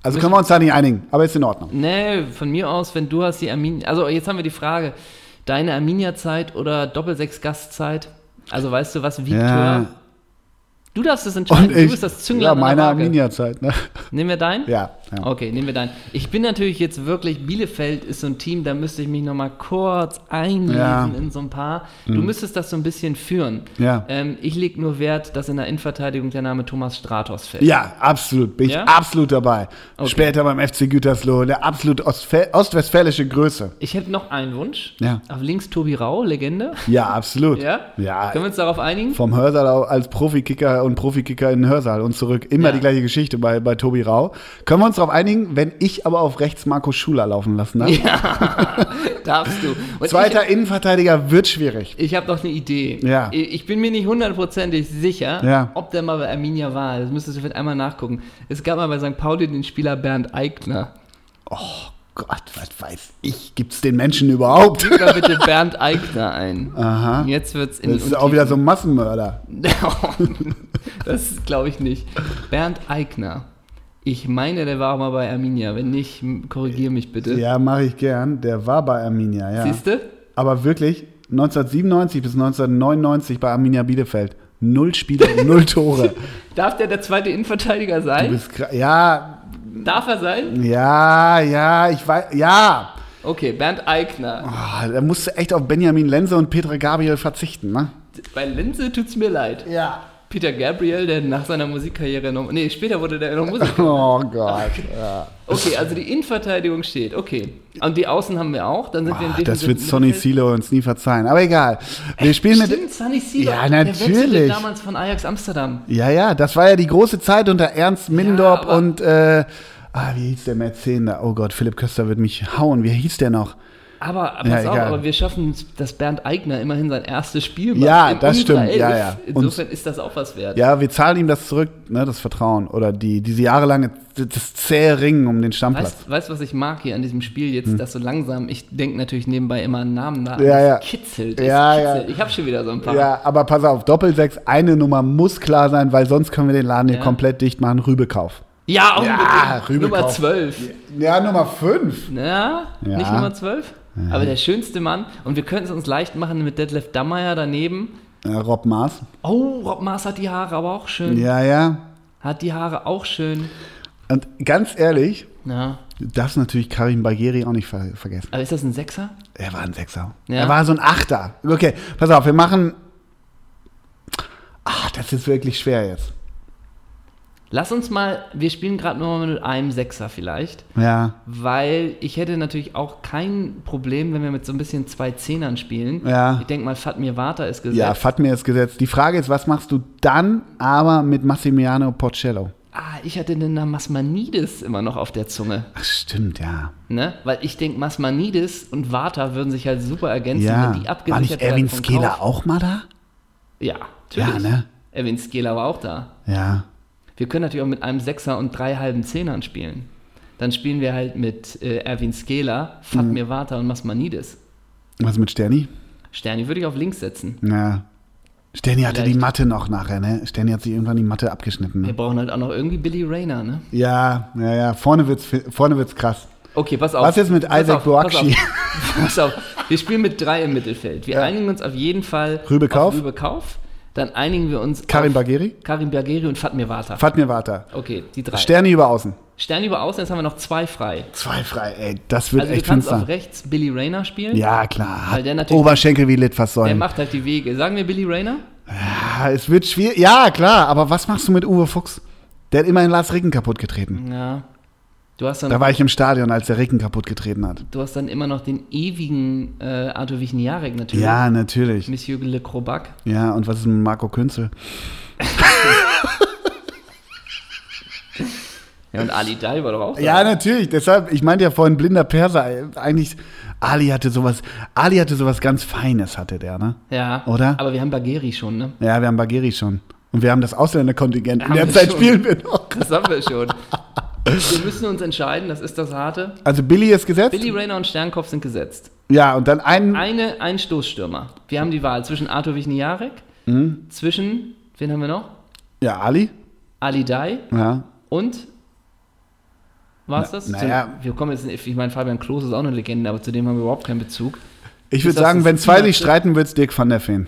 Speaker 1: Also können wir uns da nicht einigen, aber ist in Ordnung.
Speaker 2: Nee, von mir aus, wenn du hast die Arminia. Also jetzt haben wir die Frage: Deine Arminia-Zeit oder Doppelsechs-Gastzeit? Also weißt du was, wiegt
Speaker 1: Ja.
Speaker 2: höher? Du darfst es entscheiden.
Speaker 1: Und
Speaker 2: du
Speaker 1: ich,
Speaker 2: bist das Zünglein
Speaker 1: ja,
Speaker 2: an der
Speaker 1: meine
Speaker 2: Waage.
Speaker 1: Arminia-Zeit, ne?
Speaker 2: Nehmen wir deinen?
Speaker 1: Ja, ja.
Speaker 2: Okay, nehmen wir deinen. Ich bin natürlich jetzt wirklich, Bielefeld ist so ein Team, da müsste ich mich nochmal kurz einlesen
Speaker 1: Ja. Mhm.
Speaker 2: in so ein paar. Du müsstest das so ein bisschen führen.
Speaker 1: Ja.
Speaker 2: Ähm, ich lege nur Wert, dass in der Innenverteidigung der Name Thomas Stratos fällt.
Speaker 1: Ja, absolut. Bin ich
Speaker 2: Ja?
Speaker 1: absolut dabei.
Speaker 2: Okay.
Speaker 1: Später beim FC Gütersloh, eine absolut ostfä- ostwestfälische Größe.
Speaker 2: Ich hätte noch einen Wunsch.
Speaker 1: Ja.
Speaker 2: Auf links Tobi Rau, Legende.
Speaker 1: Ja, absolut.
Speaker 2: Ja?
Speaker 1: Ja.
Speaker 2: Können wir uns darauf einigen?
Speaker 1: Vom Hörsaal als Profikicker und Profikicker in den Hörsaal und zurück. Immer
Speaker 2: Ja.
Speaker 1: die gleiche Geschichte bei, bei Tobi Rau. Können wir uns darauf einigen, wenn ich aber auf rechts Marco Schuler laufen lassen darf? *laughs*
Speaker 2: Darfst du. Und
Speaker 1: Zweiter Innenverteidiger wird schwierig.
Speaker 2: Ich, ich habe noch eine Idee.
Speaker 1: Ja.
Speaker 2: Ich ich bin mir nicht hundertprozentig sicher,
Speaker 1: Ja.
Speaker 2: ob der mal bei Arminia war. Das müsstest du vielleicht einmal nachgucken. Es gab mal bei St. Pauli den Spieler Bernd Eigner.
Speaker 1: Oh Gott, was weiß ich. Gibt es den Menschen überhaupt?
Speaker 2: Gib mal bitte Bernd Eigner ein.
Speaker 1: Aha.
Speaker 2: Jetzt wird's in
Speaker 1: Das ist auch wieder so ein Massenmörder. *laughs*
Speaker 2: Das glaube ich nicht. Bernd Eigner. Ich meine, der war auch mal bei Arminia. Wenn nicht, korrigiere mich bitte.
Speaker 1: Ja, mache ich gern. Der war bei Arminia, ja.
Speaker 2: Siehst du?
Speaker 1: Aber wirklich, 1997 bis 1999 bei Arminia Bielefeld. Null Spiele, null Tore. *laughs*
Speaker 2: Darf der der zweite Innenverteidiger
Speaker 1: Du
Speaker 2: sein?
Speaker 1: bist gra- ja,
Speaker 2: Darf er sein?
Speaker 1: ja, ja, ich weiß, ja.
Speaker 2: Okay, Bernd Eigner.
Speaker 1: Oh, da musst du echt auf Benjamin Lenze und Petra Gabriel verzichten, ne?
Speaker 2: Bei Linse tut's mir leid.
Speaker 1: Ja.
Speaker 2: Peter Gabriel, der nach seiner Musikkarriere noch. Nee, später wurde der noch Musiker. *laughs*
Speaker 1: Oh Gott. Ja.
Speaker 2: Okay, also die Innenverteidigung steht. Okay. Und die Außen haben wir auch. Dann sind wir im
Speaker 1: das wird Sonny. Silo uns nie verzeihen. Aber egal. Wir spielen mit.
Speaker 2: Stimmt, Sunny Silo.
Speaker 1: Ja,
Speaker 2: Der
Speaker 1: natürlich.
Speaker 2: damals von Ajax Amsterdam.
Speaker 1: Ja, ja, das war ja die große Zeit unter Ernst Mindorp
Speaker 2: aber-
Speaker 1: und. Äh, ah, wie hieß der Mäzen da? Oh Gott, Philipp Köster wird mich hauen. Wie hieß der noch?
Speaker 2: Aber pass
Speaker 1: Ja,
Speaker 2: auf, aber wir schaffen dass Bernd Eigner immerhin sein erstes Spiel macht.
Speaker 1: Ja, das stimmt. Ja,
Speaker 2: Elf.
Speaker 1: ja. Und-
Speaker 2: Insofern ist das auch was wert.
Speaker 1: Ja, wir zahlen ihm das zurück, ne, das Vertrauen. Oder die, diese jahrelange, das zähe Ringen um den Stammplatz.
Speaker 2: Weißt, weißt du, was ich mag hier an diesem Spiel jetzt, dass so langsam, ich denke natürlich nebenbei immer an Namen nach,
Speaker 1: Hm. Ja, ja.
Speaker 2: kitzelt,
Speaker 1: Ja, ja.
Speaker 2: kitzelt. Ich habe schon wieder so ein paar.
Speaker 1: Ja, aber pass auf, Doppelsechs, eine Nummer muss klar sein, weil sonst können wir den Laden hier
Speaker 2: Ja.
Speaker 1: komplett dicht machen. Rübekauf.
Speaker 2: Ja, unbedingt.
Speaker 1: Rübekauf.
Speaker 2: Nummer 12.
Speaker 1: Ja, Nummer fünf.
Speaker 2: Ja,
Speaker 1: Ja.
Speaker 2: nicht Nummer 12? Aber der schönste Mann. Und wir könnten es uns leicht machen mit Detlef Dammeier daneben.
Speaker 1: Äh, Rob Maas.
Speaker 2: Oh, Rob Maas hat die Haare aber auch schön.
Speaker 1: Ja, ja.
Speaker 2: Hat die Haare auch schön.
Speaker 1: Und ganz ehrlich,
Speaker 2: Ja.
Speaker 1: du darfst natürlich Karim Bagheri auch nicht ver vergessen.
Speaker 2: Aber ist das ein Sechser?
Speaker 1: Er war ein Sechser.
Speaker 2: Ja.
Speaker 1: Er war so ein Achter. Okay, pass auf, wir machen. Ach, das ist wirklich schwer jetzt.
Speaker 2: Lass uns mal, wir spielen gerade nur mal mit einem Sechser vielleicht,
Speaker 1: Ja,
Speaker 2: weil ich hätte natürlich auch kein Problem, wenn wir mit so ein bisschen zwei Zehnern spielen.
Speaker 1: Ja.
Speaker 2: Ich denke mal, Fatmir Vata ist gesetzt.
Speaker 1: ja, Fatmir ist gesetzt. Die Frage ist, was machst du dann aber mit Massimiliano Porcello?
Speaker 2: Ah, ich hatte den Namen Masmanidis immer noch auf der Zunge.
Speaker 1: Ach, stimmt, ja.
Speaker 2: Ne? Weil ich denke, Masmanidis und Vata würden sich halt super ergänzen,
Speaker 1: Ja.
Speaker 2: wenn die
Speaker 1: War
Speaker 2: abgesichert
Speaker 1: nicht Erwin
Speaker 2: Kauf.
Speaker 1: auch mal da?
Speaker 2: Ja, natürlich.
Speaker 1: Ja, ne?
Speaker 2: Erwin Skeler war auch da.
Speaker 1: Ja.
Speaker 2: Wir können natürlich auch mit einem Sechser und drei halben Zehnern spielen. Dann spielen wir halt mit äh, Erwin Skeler, Fatmir Vata und Masmanidis.
Speaker 1: Was mit Sterni?
Speaker 2: Sterni würde ich auf links setzen.
Speaker 1: Ja. Sterni hatte
Speaker 2: Vielleicht.
Speaker 1: die Matte noch nachher, ne? Sterni hat sich irgendwann die Matte abgeschnitten.
Speaker 2: Wir
Speaker 1: Ne?
Speaker 2: brauchen halt auch noch irgendwie Billy Rayner, ne?
Speaker 1: Ja, ja, ja. Vorne wird's, vorne wird's krass.
Speaker 2: Okay, pass auf.
Speaker 1: Was ist mit
Speaker 2: Pass
Speaker 1: Isaac
Speaker 2: auf,
Speaker 1: Boakshi?
Speaker 2: Pass auf. *laughs* pass auf. Wir spielen mit drei im Mittelfeld. Wir
Speaker 1: Ja.
Speaker 2: einigen uns auf jeden Fall
Speaker 1: Rübekauf?
Speaker 2: auf Rübekauf. Dann einigen wir uns
Speaker 1: Karim
Speaker 2: auf
Speaker 1: Bagheri?
Speaker 2: Karim Bergeri und Fatmir Vata.
Speaker 1: Fatmir Vata.
Speaker 2: Okay, die drei.
Speaker 1: Sterne über außen.
Speaker 2: Stern über außen, jetzt haben wir noch zwei frei.
Speaker 1: Zwei frei, ey. Das wird
Speaker 2: Also du
Speaker 1: echt
Speaker 2: kannst
Speaker 1: finster.
Speaker 2: auf rechts Billy Rayner spielen.
Speaker 1: Ja, klar.
Speaker 2: Weil der natürlich-
Speaker 1: Oberschenkel wie
Speaker 2: Der
Speaker 1: Litfaßsäulen.
Speaker 2: macht halt die Wege. Sagen wir Billy Rayner?
Speaker 1: Ja, es wird schwierig. Ja, klar. Aber was machst du mit Uwe Fuchs? Der hat immerhin Lars Ricken kaputt getreten.
Speaker 2: Ja. Du hast dann,
Speaker 1: Da war ich im Stadion, als der Ricken kaputt getreten hat.
Speaker 2: du hast dann immer noch den ewigen äh, Arthur Wichniarek natürlich.
Speaker 1: Ja, natürlich.
Speaker 2: Monsieur Le Crobac.
Speaker 1: Ja, und was ist mit Marco Künzel?
Speaker 2: Ja, und Ali Dai war doch auch
Speaker 1: Ja,
Speaker 2: da.
Speaker 1: natürlich. Deshalb, ich meinte ja vorhin blinder Perser. Eigentlich, Ali hatte sowas, Ali hatte sowas ganz Feines, hatte der, ne?
Speaker 2: Ja.
Speaker 1: Oder?
Speaker 2: Aber wir haben Bagheri schon, ne?
Speaker 1: Ja, wir haben Bagheri schon. Und wir haben das Ausländerkontingent. In der Zeit
Speaker 2: schon.
Speaker 1: spielen wir noch.
Speaker 2: Das haben wir schon. Wir müssen uns entscheiden, das ist das Harte.
Speaker 1: Also Billy ist gesetzt.
Speaker 2: Billy Rayner und Sternkopf sind gesetzt.
Speaker 1: Ja, und dann ein.
Speaker 2: Eine, ein Stoßstürmer. Wir haben die Wahl zwischen Arthur Wichniarek,
Speaker 1: Mhm.
Speaker 2: zwischen, wen haben wir noch?
Speaker 1: Ja, Ali.
Speaker 2: Ali Dai
Speaker 1: Ja.
Speaker 2: und war es
Speaker 1: Na-
Speaker 2: das?
Speaker 1: naja.
Speaker 2: Zu- Wir kommen jetzt, ich meine, Fabian Klos ist auch eine Legende, aber zu dem haben wir überhaupt keinen Bezug.
Speaker 1: Ich würde sagen, wenn zwei sich streiten, wird es Dirk van der Veen.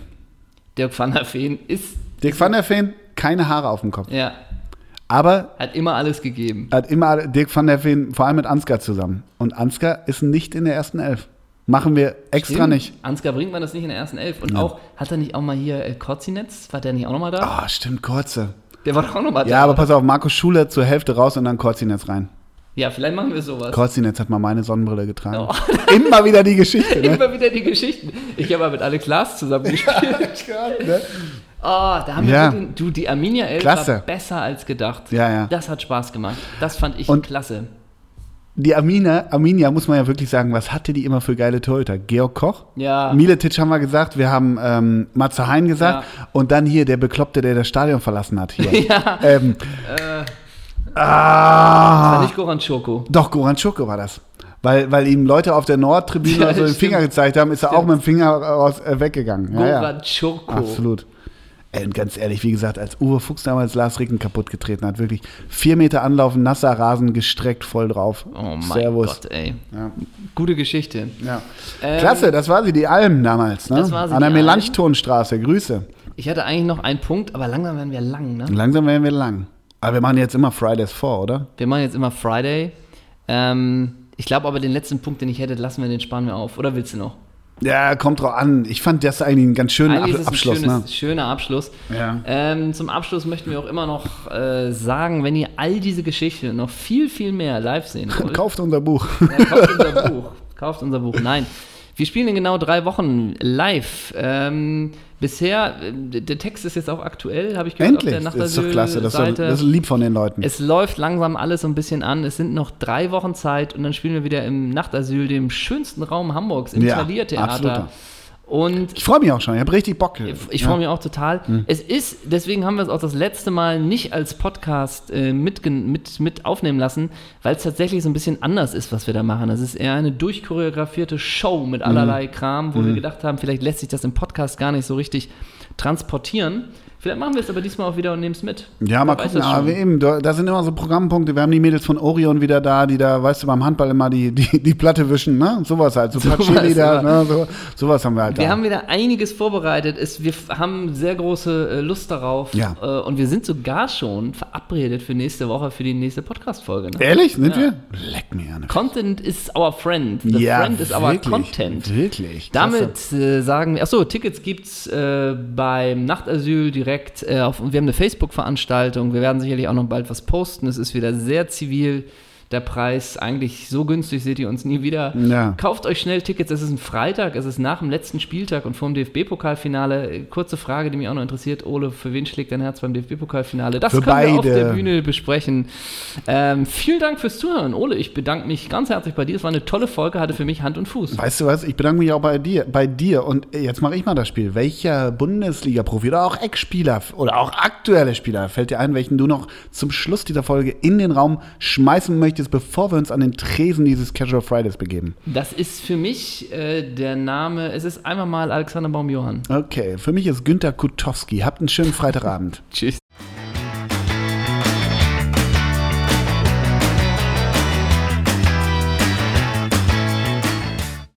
Speaker 2: Dirk van der Veen ist,
Speaker 1: Dirk van der Veen, keine Haare auf dem Kopf.
Speaker 2: ja,
Speaker 1: Aber
Speaker 2: hat immer alles gegeben.
Speaker 1: hat immer Dirk van der Veen vor allem mit Ansgar zusammen. Und Ansgar ist nicht in der ersten Elf. Machen wir extra
Speaker 2: Stimmt.
Speaker 1: nicht.
Speaker 2: Ansgar Brinkmann ist nicht in der ersten Elf. Und
Speaker 1: Ja.
Speaker 2: auch, hat er nicht auch mal hier El Kotzinetz? War der nicht auch nochmal da?
Speaker 1: Ah, stimmt, Kurze.
Speaker 2: Der war doch auch nochmal da.
Speaker 1: Ja, aber pass auf, Markus Schuler zur Hälfte raus und dann Korzinetz rein.
Speaker 2: Ja, vielleicht machen wir sowas.
Speaker 1: Korzinetz hat mal meine Sonnenbrille getragen.
Speaker 2: Oh. *laughs*
Speaker 1: Immer wieder die Geschichte, *laughs* ne?
Speaker 2: Immer wieder die Geschichten. Ich habe mal mit Alex Lars zusammen *laughs* gespielt.
Speaker 1: ne?
Speaker 2: Oh, da haben
Speaker 1: Ja.
Speaker 2: wir wirklich, du, die Arminia 11
Speaker 1: Klasse.
Speaker 2: war besser als gedacht.
Speaker 1: Ja, ja.
Speaker 2: Das hat Spaß gemacht. Das fand ich
Speaker 1: Und-
Speaker 2: klasse.
Speaker 1: Die Amina, Arminia, muss man ja wirklich sagen, was hatte die immer für geile Torhüter? Georg Koch?
Speaker 2: Ja.
Speaker 1: Miletic haben wir gesagt, wir haben ähm, Matze Hein gesagt
Speaker 2: Ja.
Speaker 1: und dann hier der Bekloppte, der das Stadion verlassen hat. Hier. *laughs*
Speaker 2: Ja.
Speaker 1: Ähm,
Speaker 2: War
Speaker 1: ah,
Speaker 2: nicht Goran Schoko.
Speaker 1: doch, Goran Schurke war das. Weil, weil ihm Leute auf der Nordtribüne *laughs*
Speaker 2: Ja,
Speaker 1: so den. Finger gezeigt haben, ist er
Speaker 2: Stimmt.
Speaker 1: auch mit dem Finger raus, äh, weggegangen. Ja, ja.
Speaker 2: Goran Schoko.
Speaker 1: Absolut. Ey, und ganz ehrlich, wie gesagt, als Uwe Fuchs damals Lars Ricken kaputt getreten hat, wirklich vier Meter anlaufen, nasser Rasen, gestreckt, voll drauf.
Speaker 2: Oh mein
Speaker 1: Servus.
Speaker 2: Gott, ey.
Speaker 1: Ja.
Speaker 2: Gute Geschichte.
Speaker 1: Ja.
Speaker 2: Ähm,
Speaker 1: Klasse, das war sie, die Alm damals. Ne?
Speaker 2: Das war sie,
Speaker 1: An der. Melanchthonstraße. Grüße.
Speaker 2: Ich hatte eigentlich noch einen Punkt, aber langsam werden wir lang, ne?
Speaker 1: Langsam werden wir lang. Aber wir machen jetzt immer Fridays vor, oder?
Speaker 2: Wir machen jetzt immer Friday. Ähm, ich glaube aber, den letzten Punkt, den ich hätte, lassen wir, den sparen wir auf. Oder willst du noch?
Speaker 1: Ja, kommt drauf an. Ich fand das eigentlich einen ganz schönen Ab
Speaker 2: ist es
Speaker 1: Abschluss.
Speaker 2: ein
Speaker 1: Ne?
Speaker 2: schönes, schöner Abschluss.
Speaker 1: Ja.
Speaker 2: Ähm, zum Abschluss möchten wir auch immer noch äh, sagen, wenn ihr all diese Geschichte noch viel, viel mehr live sehen wollt, *laughs*
Speaker 1: Kauft unser Buch.
Speaker 2: Ja, kauft unser Buch. Kauft unser Buch. Nein. Wir spielen in genau drei Wochen live. Ähm, bisher, äh, der Text ist jetzt auch aktuell, habe ich gehört
Speaker 1: Endlich.
Speaker 2: auf der
Speaker 1: Das ist doch klasse. Das ist, das ist lieb von den Leuten.
Speaker 2: Es läuft langsam alles so ein bisschen an. Es sind noch drei Wochen Zeit und dann spielen wir wieder im Nachtasyl, dem schönsten Raum Hamburgs, im
Speaker 1: Ja,
Speaker 2: Taliertheater.
Speaker 1: absoluter.
Speaker 2: Und
Speaker 1: ich freue mich auch schon. Ich habe richtig Bock.
Speaker 2: ich freue mich auch total. Es ist, deswegen haben wir es auch das letzte Mal nicht als Podcast äh, mitge- mit, mit aufnehmen lassen, weil es tatsächlich so ein bisschen anders ist, was wir da machen. Es ist eher eine durchchoreografierte Show mit allerlei Kram, wo wir gedacht haben, vielleicht lässt sich das im Podcast gar nicht so richtig transportieren. Vielleicht machen wir es aber diesmal auch wieder und nehmen es mit.
Speaker 1: Ja, mal
Speaker 2: Wer
Speaker 1: gucken. Aber
Speaker 2: schon.
Speaker 1: eben, da, da sind immer so Programmpunkte. Wir haben die Mädels von Orion wieder da, die da, weißt du, beim Handball immer die, die, die Platte wischen, ne? Sowas halt. So *laughs*
Speaker 2: Sowas,
Speaker 1: Pacheli-Lieder,
Speaker 2: ja.
Speaker 1: ne? So, sowas haben wir halt
Speaker 2: Wir
Speaker 1: da.
Speaker 2: haben wieder einiges vorbereitet. Es, wir haben sehr große äh, Lust darauf.
Speaker 1: Ja.
Speaker 2: Äh, und wir sind sogar schon verabredet für nächste Woche, für die nächste Podcast-Folge. Ne?
Speaker 1: Ehrlich? Sind
Speaker 2: Ja.
Speaker 1: wir? Leck mir an.
Speaker 2: Content is our friend. The friend is our content.
Speaker 1: Wirklich. Klasse.
Speaker 2: Damit äh, sagen wir, achso, Tickets gibt's äh, beim Nachtasyl direkt äh, auf, wir haben eine Facebook-Veranstaltung, wir werden sicherlich auch noch bald was posten, es ist wieder sehr zivil, der Preis eigentlich so günstig, seht ihr uns nie wieder.
Speaker 1: Ja.
Speaker 2: Kauft euch schnell Tickets, es ist ein Freitag, es ist nach dem letzten Spieltag und vor dem DFB-Pokalfinale. Kurze Frage, die mich auch noch interessiert, Ole, für wen schlägt dein Herz beim DFB-Pokalfinale? Das
Speaker 1: Für
Speaker 2: können wir auf
Speaker 1: beide.
Speaker 2: der Bühne besprechen. Ähm, vielen Dank fürs Zuhören, Ole, ich bedanke mich ganz herzlich bei dir, es war eine tolle Folge, hatte für mich Hand und Fuß.
Speaker 1: Weißt du was? Ich bedanke mich auch bei dir. Bei dir. Und jetzt mache ich mal das Spiel. Welcher Bundesliga-Profi oder auch Ex-Spieler oder auch aktuelle Spieler fällt dir ein, welchen du noch zum Schluss dieser Folge in den Raum schmeißen möchtest, bevor wir uns an den Tresen dieses Casual Fridays begeben?
Speaker 2: Das ist für mich äh, der Name, es ist einmal mal Alexander Baum-Johann.
Speaker 1: Okay, für mich ist Günther Kutowski. Habt einen schönen Freitagabend. *laughs*
Speaker 2: Tschüss.